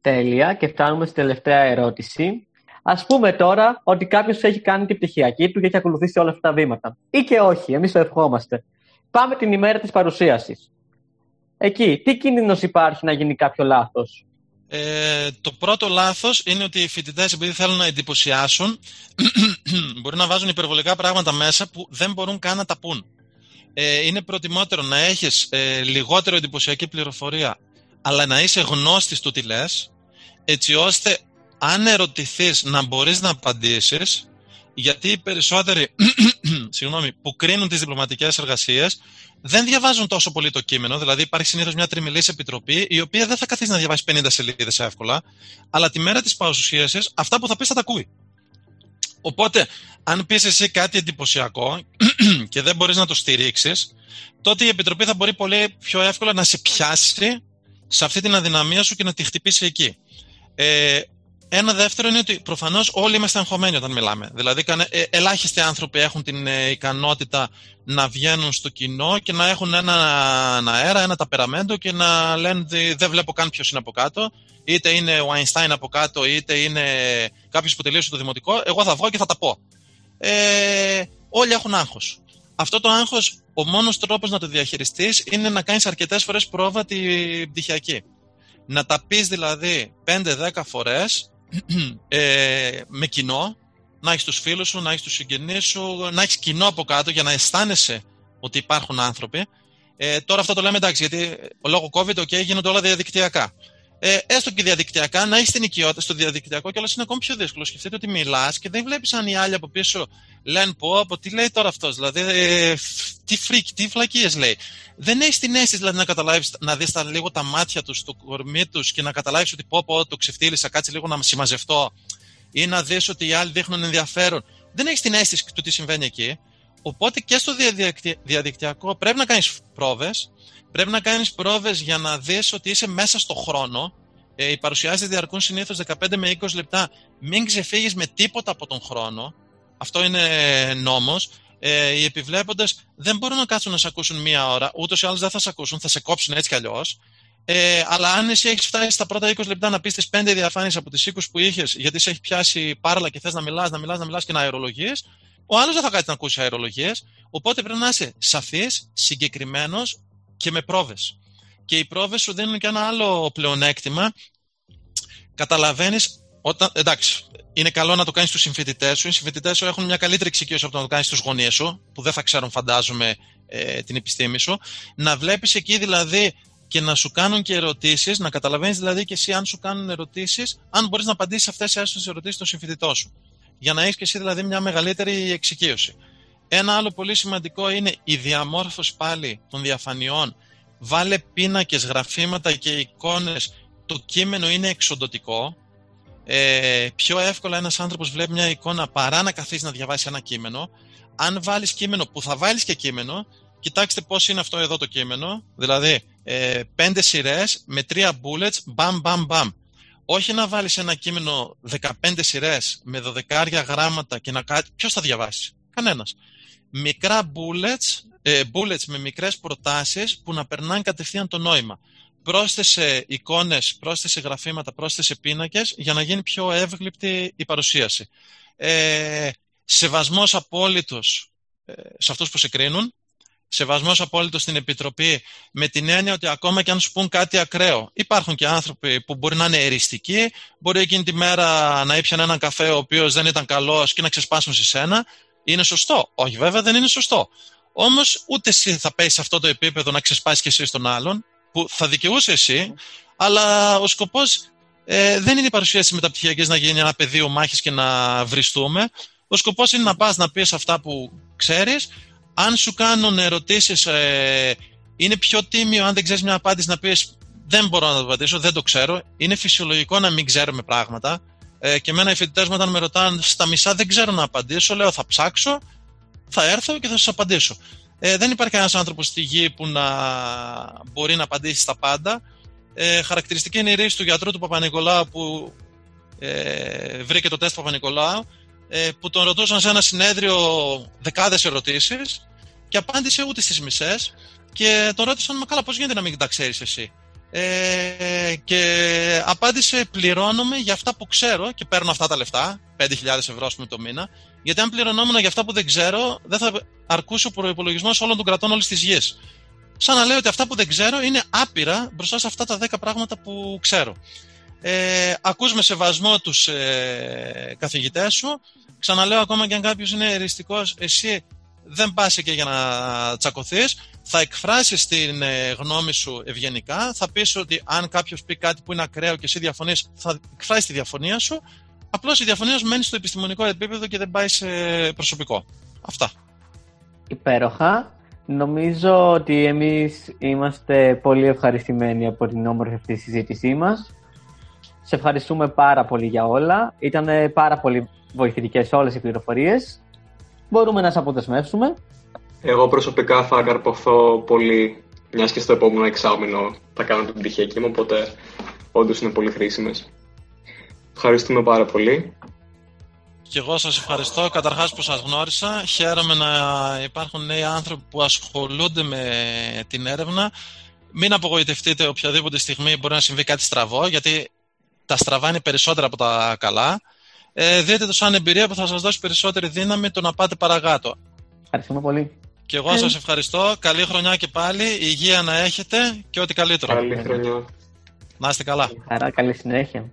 [SPEAKER 1] Τέλεια. Και φτάνουμε στη τελευταία ερώτηση. Α πούμε τώρα ότι κάποιος έχει κάνει την πτυχιακή του και έχει ακολουθήσει όλα αυτά τα βήματα. Ή και όχι, εμείς το ευχόμαστε. Πάμε την ημέρα της παρουσίασης. Εκεί, τι κίνδυνος υπάρχει να γίνει κάποιο λάθος;
[SPEAKER 4] Ε, το πρώτο λάθος είναι ότι οι φοιτητές, επειδή θέλουν να εντυπωσιάσουν, μπορεί να βάζουν υπερβολικά πράγματα μέσα που δεν μπορούν καν να τα πούν. Ε, είναι προτιμότερο να έχεις ε, λιγότερο εντυπωσιακή πληροφορία, αλλά να είσαι γνώστης του τι λες, έτσι ώστε αν ερωτηθείς να μπορείς να απαντήσεις, γιατί οι περισσότεροι συγγνώμη, που κρίνουν τις διπλωματικές εργασίες δεν διαβάζουν τόσο πολύ το κείμενο. Δηλαδή, υπάρχει συνήθως μια τριμηλής επιτροπή, η οποία δεν θα καθίσει να διαβάσει 50 σελίδες εύκολα, αλλά τη μέρα της παρουσίασης, αυτά που θα πεις θα τα ακούει. Οπότε, αν πεις εσύ κάτι εντυπωσιακό και δεν μπορείς να το στηρίξεις, τότε η επιτροπή θα μπορεί πολύ πιο εύκολα να σε πιάσει σε αυτή την αδυναμία σου και να τη χτυπήσει εκεί. Ε, ένα δεύτερο είναι ότι προφανώς όλοι είμαστε αγχωμένοι όταν μιλάμε. Δηλαδή, ε, ελάχιστοι άνθρωποι έχουν την ε, ικανότητα να βγαίνουν στο κοινό και να έχουν ένα αέρα, ένα ταπεραμέντο και να λένε ότι δεν βλέπω καν ποιος είναι από κάτω. Είτε είναι ο Einstein από κάτω, είτε είναι κάποιος που τελείωσε το δημοτικό. Εγώ θα βγω και θα τα πω. Ε, όλοι έχουν άγχος. Αυτό το άγχος, ο μόνος τρόπος να το διαχειριστείς είναι να κάνεις αρκετές φορές πρόβα την πτυχιακή. Να τα πεις δηλαδή 5-10 φορές ε, με κοινό, να έχεις τους φίλους σου, να έχεις τους συγγενείς σου, να έχεις κοινό από κάτω για να αισθάνεσαι ότι υπάρχουν άνθρωποι. Ε, τώρα αυτό το λέμε εντάξει, γιατί λόγω COVID okay, γίνονται όλα διαδικτυακά. Ε, έστω και διαδικτυακά, να έχεις την οικειότητα στο διαδικτυακό και όλα είναι ακόμη πιο δύσκολο. Σκεφτείτε ότι μιλάς και δεν βλέπεις αν οι άλλοι από πίσω λένε πω, από τι λέει τώρα αυτός. Δηλαδή, ε, τι φρίκ, τι φλακίε λέει. Δεν έχεις την αίσθηση δηλαδή, να καταλάβεις, να δεις λίγο τα μάτια τους, το κορμί τους και να καταλάβεις ότι πω, πω, το ξεφτύλισα, κάτσε λίγο να συμμαζευτώ ή να δεις ότι οι άλλοι δείχνουν ενδιαφέρον. Δεν έχεις την αίσθηση του τι συμβαίνει εκεί. Οπότε και στο διαδικτυακό πρέπει να κάνεις πρόβες. Πρέπει να κάνεις πρόβες για να δεις ότι είσαι μέσα στο χρόνο. Ε, οι παρουσιάσεις διαρκούν συνήθως 15 με 20 λεπτά. Μην ξεφύγεις με τίποτα από τον χρόνο. Αυτό είναι νόμος. Ε, οι επιβλέποντες δεν μπορούν να κάτσουν να σε ακούσουν μία ώρα. Ούτως ή άλλως δεν θα σε ακούσουν, θα σε κόψουν έτσι κι αλλιώς. Ε, αλλά αν εσύ έχεις φτάσει στα πρώτα 20 λεπτά να πεις τις 5 διαφάνειες από τις 20 που είχες, γιατί σε έχει πιάσει πάρλα και θες να μιλάς, να μιλάς, να μιλάς και να αερολογείς, ο άλλος δεν θα κάτσει να ακούσει αερολογίες. Οπότε πρέπει να είσαι σαφής, συγκεκριμένος και με πρόβες. Και οι πρόβες σου δίνουν και ένα άλλο πλεονέκτημα. Καταλαβαίνεις όταν. Εντάξει, είναι καλό να το κάνεις στους συμφοιτητές σου. Οι συμφοιτητές σου έχουν μια καλύτερη εξοικείωση από το να το κάνεις στους γονείς σου, που δεν θα ξέρουν, φαντάζομαι, ε, την επιστήμη σου. Να βλέπεις εκεί δηλαδή και να σου κάνουν και ερωτήσεις, να καταλαβαίνεις δηλαδή και εσύ αν σου κάνουν ερωτήσεις, αν μπορείς να απαντήσεις αυτές τι ερωτήσεις των συμφοιτητών σου. Για να έχεις και εσύ δηλαδή μια μεγαλύτερη εξοικείωση. Ένα άλλο πολύ σημαντικό είναι η διαμόρφωση πάλι των διαφανειών. Βάλε πίνακες, γραφήματα και εικόνες. Το κείμενο είναι εξοντοτικό. Ε, πιο εύκολα ένας άνθρωπος βλέπει μια εικόνα παρά να καθίσει να διαβάσει ένα κείμενο. Αν βάλεις κείμενο που θα βάλεις και κείμενο, κοιτάξτε πώς είναι αυτό εδώ το κείμενο. Δηλαδή, ε, πέντε σειρές με τρία bullets, μπαμ, μπαμ, μπαμ. Όχι να βάλεις ένα κείμενο 15 σειρές με 12 γράμματα και να κάτι. Ποιος θα διαβάσει; Κανένας μικρά bullets, ε, bullets με μικρές προτάσεις που να περνάνε κατευθείαν το νόημα. Πρόσθεσε εικόνες, πρόσθεσε γραφήματα, πρόσθεσε πίνακες για να γίνει πιο εύγλυπτη η παρουσίαση. Ε, σεβασμός απόλυτος ε, σε αυτούς που σε κρίνουν, σεβασμός απόλυτος στην Επιτροπή, με την έννοια ότι ακόμα και αν σου πούν κάτι ακραίο, υπάρχουν και άνθρωποι που μπορεί να είναι εριστικοί, μπορεί εκείνη τη μέρα να ήπιαν έναν καφέ ο οποίος δεν ήταν καλός και να ξεσπάσουν σε σένα. Είναι σωστό. Όχι, βέβαια δεν είναι σωστό. Όμως ούτε εσύ θα πέσεις σε αυτό το επίπεδο να ξεσπάσεις και εσύ στον άλλον, που θα δικαιούσε εσύ, αλλά ο σκοπός ε, δεν είναι η παρουσίαση μεταπτυχιακής να γίνει ένα πεδίο μάχης και να βριστούμε. Ο σκοπός είναι να πας να πεις αυτά που ξέρεις, αν σου κάνουν ερωτήσεις, ε, είναι πιο τίμιο αν δεν ξέρεις μια απάντηση να πεις δεν μπορώ να το απαντήσω, δεν το ξέρω. Είναι φυσιολογικό να μην ξέρουμε πράγματα. Ε, και εμένα οι φοιτητές μου όταν με ρωτάνε στα μισά δεν ξέρω να απαντήσω, λέω θα ψάξω, θα έρθω και θα σας απαντήσω. Ε, δεν υπάρχει κανένας άνθρωπος στη γη που να μπορεί να απαντήσει στα πάντα. Ε, χαρακτηριστική είναι η ρίση του γιατρού του Παπα-Νικολάου που ε, βρήκε το τεστ Παπα-Νικολάου, ε, που τον ρωτούσαν σε ένα συνέδριο δεκάδες ερωτήσεις και απάντησε ούτε στις μισές. Και τον ρώτησαν, Μα καλά, πώς γίνεται να μην τα ξέρεις εσύ; Ε, και απάντησε πληρώνομαι για αυτά που ξέρω και παίρνω αυτά τα λεφτά, 5.000 ευρώ πούμε, το μήνα, γιατί αν πληρωνόμουν για αυτά που δεν ξέρω, δεν θα αρκούσε ο προπολογισμό όλων των κρατών όλης της γης. Σαν να λέω ότι αυτά που δεν ξέρω είναι άπειρα μπροστά σε αυτά τα 10 πράγματα που ξέρω. Ε, ακούς με σεβασμό τους ε, καθηγητές σου. Ξαναλέω ακόμα και αν κάποιος είναι εριστικός, εσύ δεν πας εκεί για να τσακωθείς θα εκφράσεις την ε, γνώμη σου ευγενικά, θα πεις ότι αν κάποιος πει κάτι που είναι ακραίο και εσύ διαφωνείς, θα εκφράσεις τη διαφωνία σου, απλώς η διαφωνία σου μένει στο επιστημονικό επίπεδο και δεν πάει σε προσωπικό. Αυτά.
[SPEAKER 1] Υπέροχα. Νομίζω ότι εμείς είμαστε πολύ ευχαριστημένοι από την όμορφη αυτή συζήτησή μας. Σε ευχαριστούμε πάρα πολύ για όλα. Ήταν πάρα πολύ βοηθητικές όλες οι πληροφορίες. Μπορούμε να σας αποδεσμεύσουμε.
[SPEAKER 3] Εγώ προσωπικά θα καρποθώ πολύ, μιας και στο επόμενο εξάμεινο θα κάνω την πτυχιακή μου, οπότε όντως είναι πολύ χρήσιμες. Ευχαριστούμε πάρα πολύ.
[SPEAKER 4] Και εγώ σας ευχαριστώ καταρχάς που σας γνώρισα. Χαίρομαι να υπάρχουν νέοι άνθρωποι που ασχολούνται με την έρευνα. Μην απογοητευτείτε οποιαδήποτε στιγμή μπορεί να συμβεί κάτι στραβό, γιατί τα στραβά είναι περισσότερα από τα καλά. Ε, δείτε το σαν εμπειρία που θα σας δώσει περισσότερη δύναμη το να πάτε παρακάτω.
[SPEAKER 1] Ευχαριστούμε πολύ.
[SPEAKER 4] Και εγώ σας ευχαριστώ. Καλή χρονιά και πάλι. Υγεία να έχετε και ό,τι καλύτερο.
[SPEAKER 3] Καλή χρονιά.
[SPEAKER 4] Να είστε καλά.
[SPEAKER 1] Χαρά, καλή συνέχεια.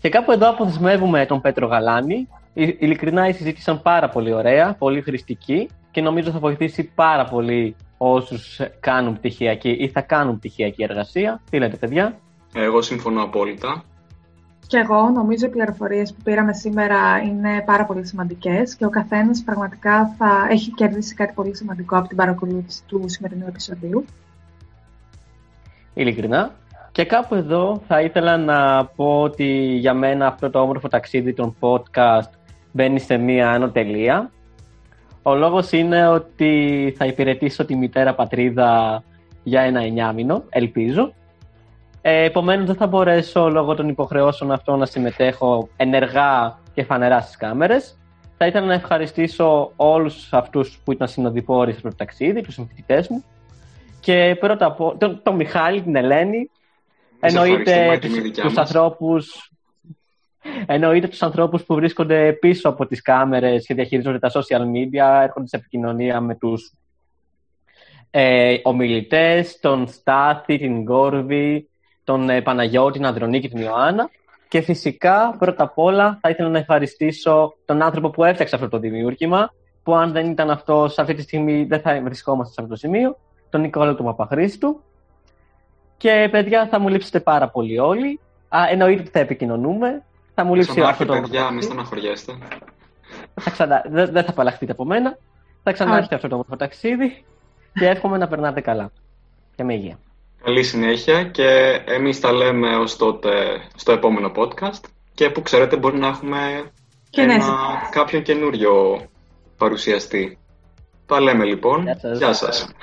[SPEAKER 1] Και κάπου εδώ αποδεσμεύουμε τον Πέτρο Γαλάνη. Ειλικρινά η συζήτηση ήταν πάρα πολύ ωραία, πολύ χρηστική και νομίζω θα βοηθήσει πάρα πολύ όσους κάνουν πτυχιακή ή θα κάνουν πτυχιακή εργασία. Τι λέτε, παιδιά;
[SPEAKER 3] Εγώ συμφωνώ απόλυτα.
[SPEAKER 2] Και εγώ νομίζω οι πληροφορίες που πήραμε σήμερα είναι πάρα πολύ σημαντικές και ο καθένας πραγματικά θα έχει κερδίσει κάτι πολύ σημαντικό από την παρακολούθηση του σημερινού επεισοδίου.
[SPEAKER 1] Ειλικρινά. Και κάπου εδώ θα ήθελα να πω ότι για μένα αυτό το όμορφο ταξίδι των podcast μπαίνει σε μία άνω τελεία. Ο λόγος είναι ότι θα υπηρετήσω τη μητέρα πατρίδα για ένα εννιάμινο, ελπίζω. Ε, Επομένως, δεν θα μπορέσω λόγω των υποχρεώσεων αυτών να συμμετέχω ενεργά και φανερά στις κάμερες. Θα ήθελα να ευχαριστήσω όλους αυτούς που ήταν συνοδοιπόροι στο ταξίδι, τους συμφοιτητές μου. Και πρώτα απ' τον, τον Μιχάλη, την Ελένη. Εννοείται τους ανθρώπους. Εννοείται τους ανθρώπους που βρίσκονται πίσω από τις κάμερες και διαχειρίζονται τα social media, έρχονται σε επικοινωνία με τους ε, ομιλητές, τον Στάθη, την Γκόρβη, τον ε, Παναγιώτη, την Ανδρονίκη, την Ιωάννα. Και φυσικά, πρώτα απ' όλα, θα ήθελα να ευχαριστήσω τον άνθρωπο που έφτιαξε αυτό το δημιούργημα, που αν δεν ήταν αυτό, σε αυτή τη στιγμή δεν θα βρισκόμαστε σε αυτό το σημείο, τον Νικόλα του Παπαχρήστου. Και παιδιά, θα μου λείψετε πάρα πολύ όλοι. Α, εννοείται ότι θα επικοινωνούμε. Θα μου λείψει
[SPEAKER 3] αυτό το. Παιδιά, μην στεναχωριέστε.
[SPEAKER 1] Θα ξανά... Δεν θα απαλλαχτείτε από μένα. Θα ξανάρθει αυτό το όμορφο ταξίδι και εύχομαι να περνάτε καλά. Και με υγεία.
[SPEAKER 3] Καλή συνέχεια και εμείς τα λέμε ως τότε στο επόμενο podcast και που ξέρετε μπορεί να έχουμε και ένα, κάποιο καινούριο παρουσιαστή. Τα λέμε λοιπόν. Γεια σας. Γεια σας.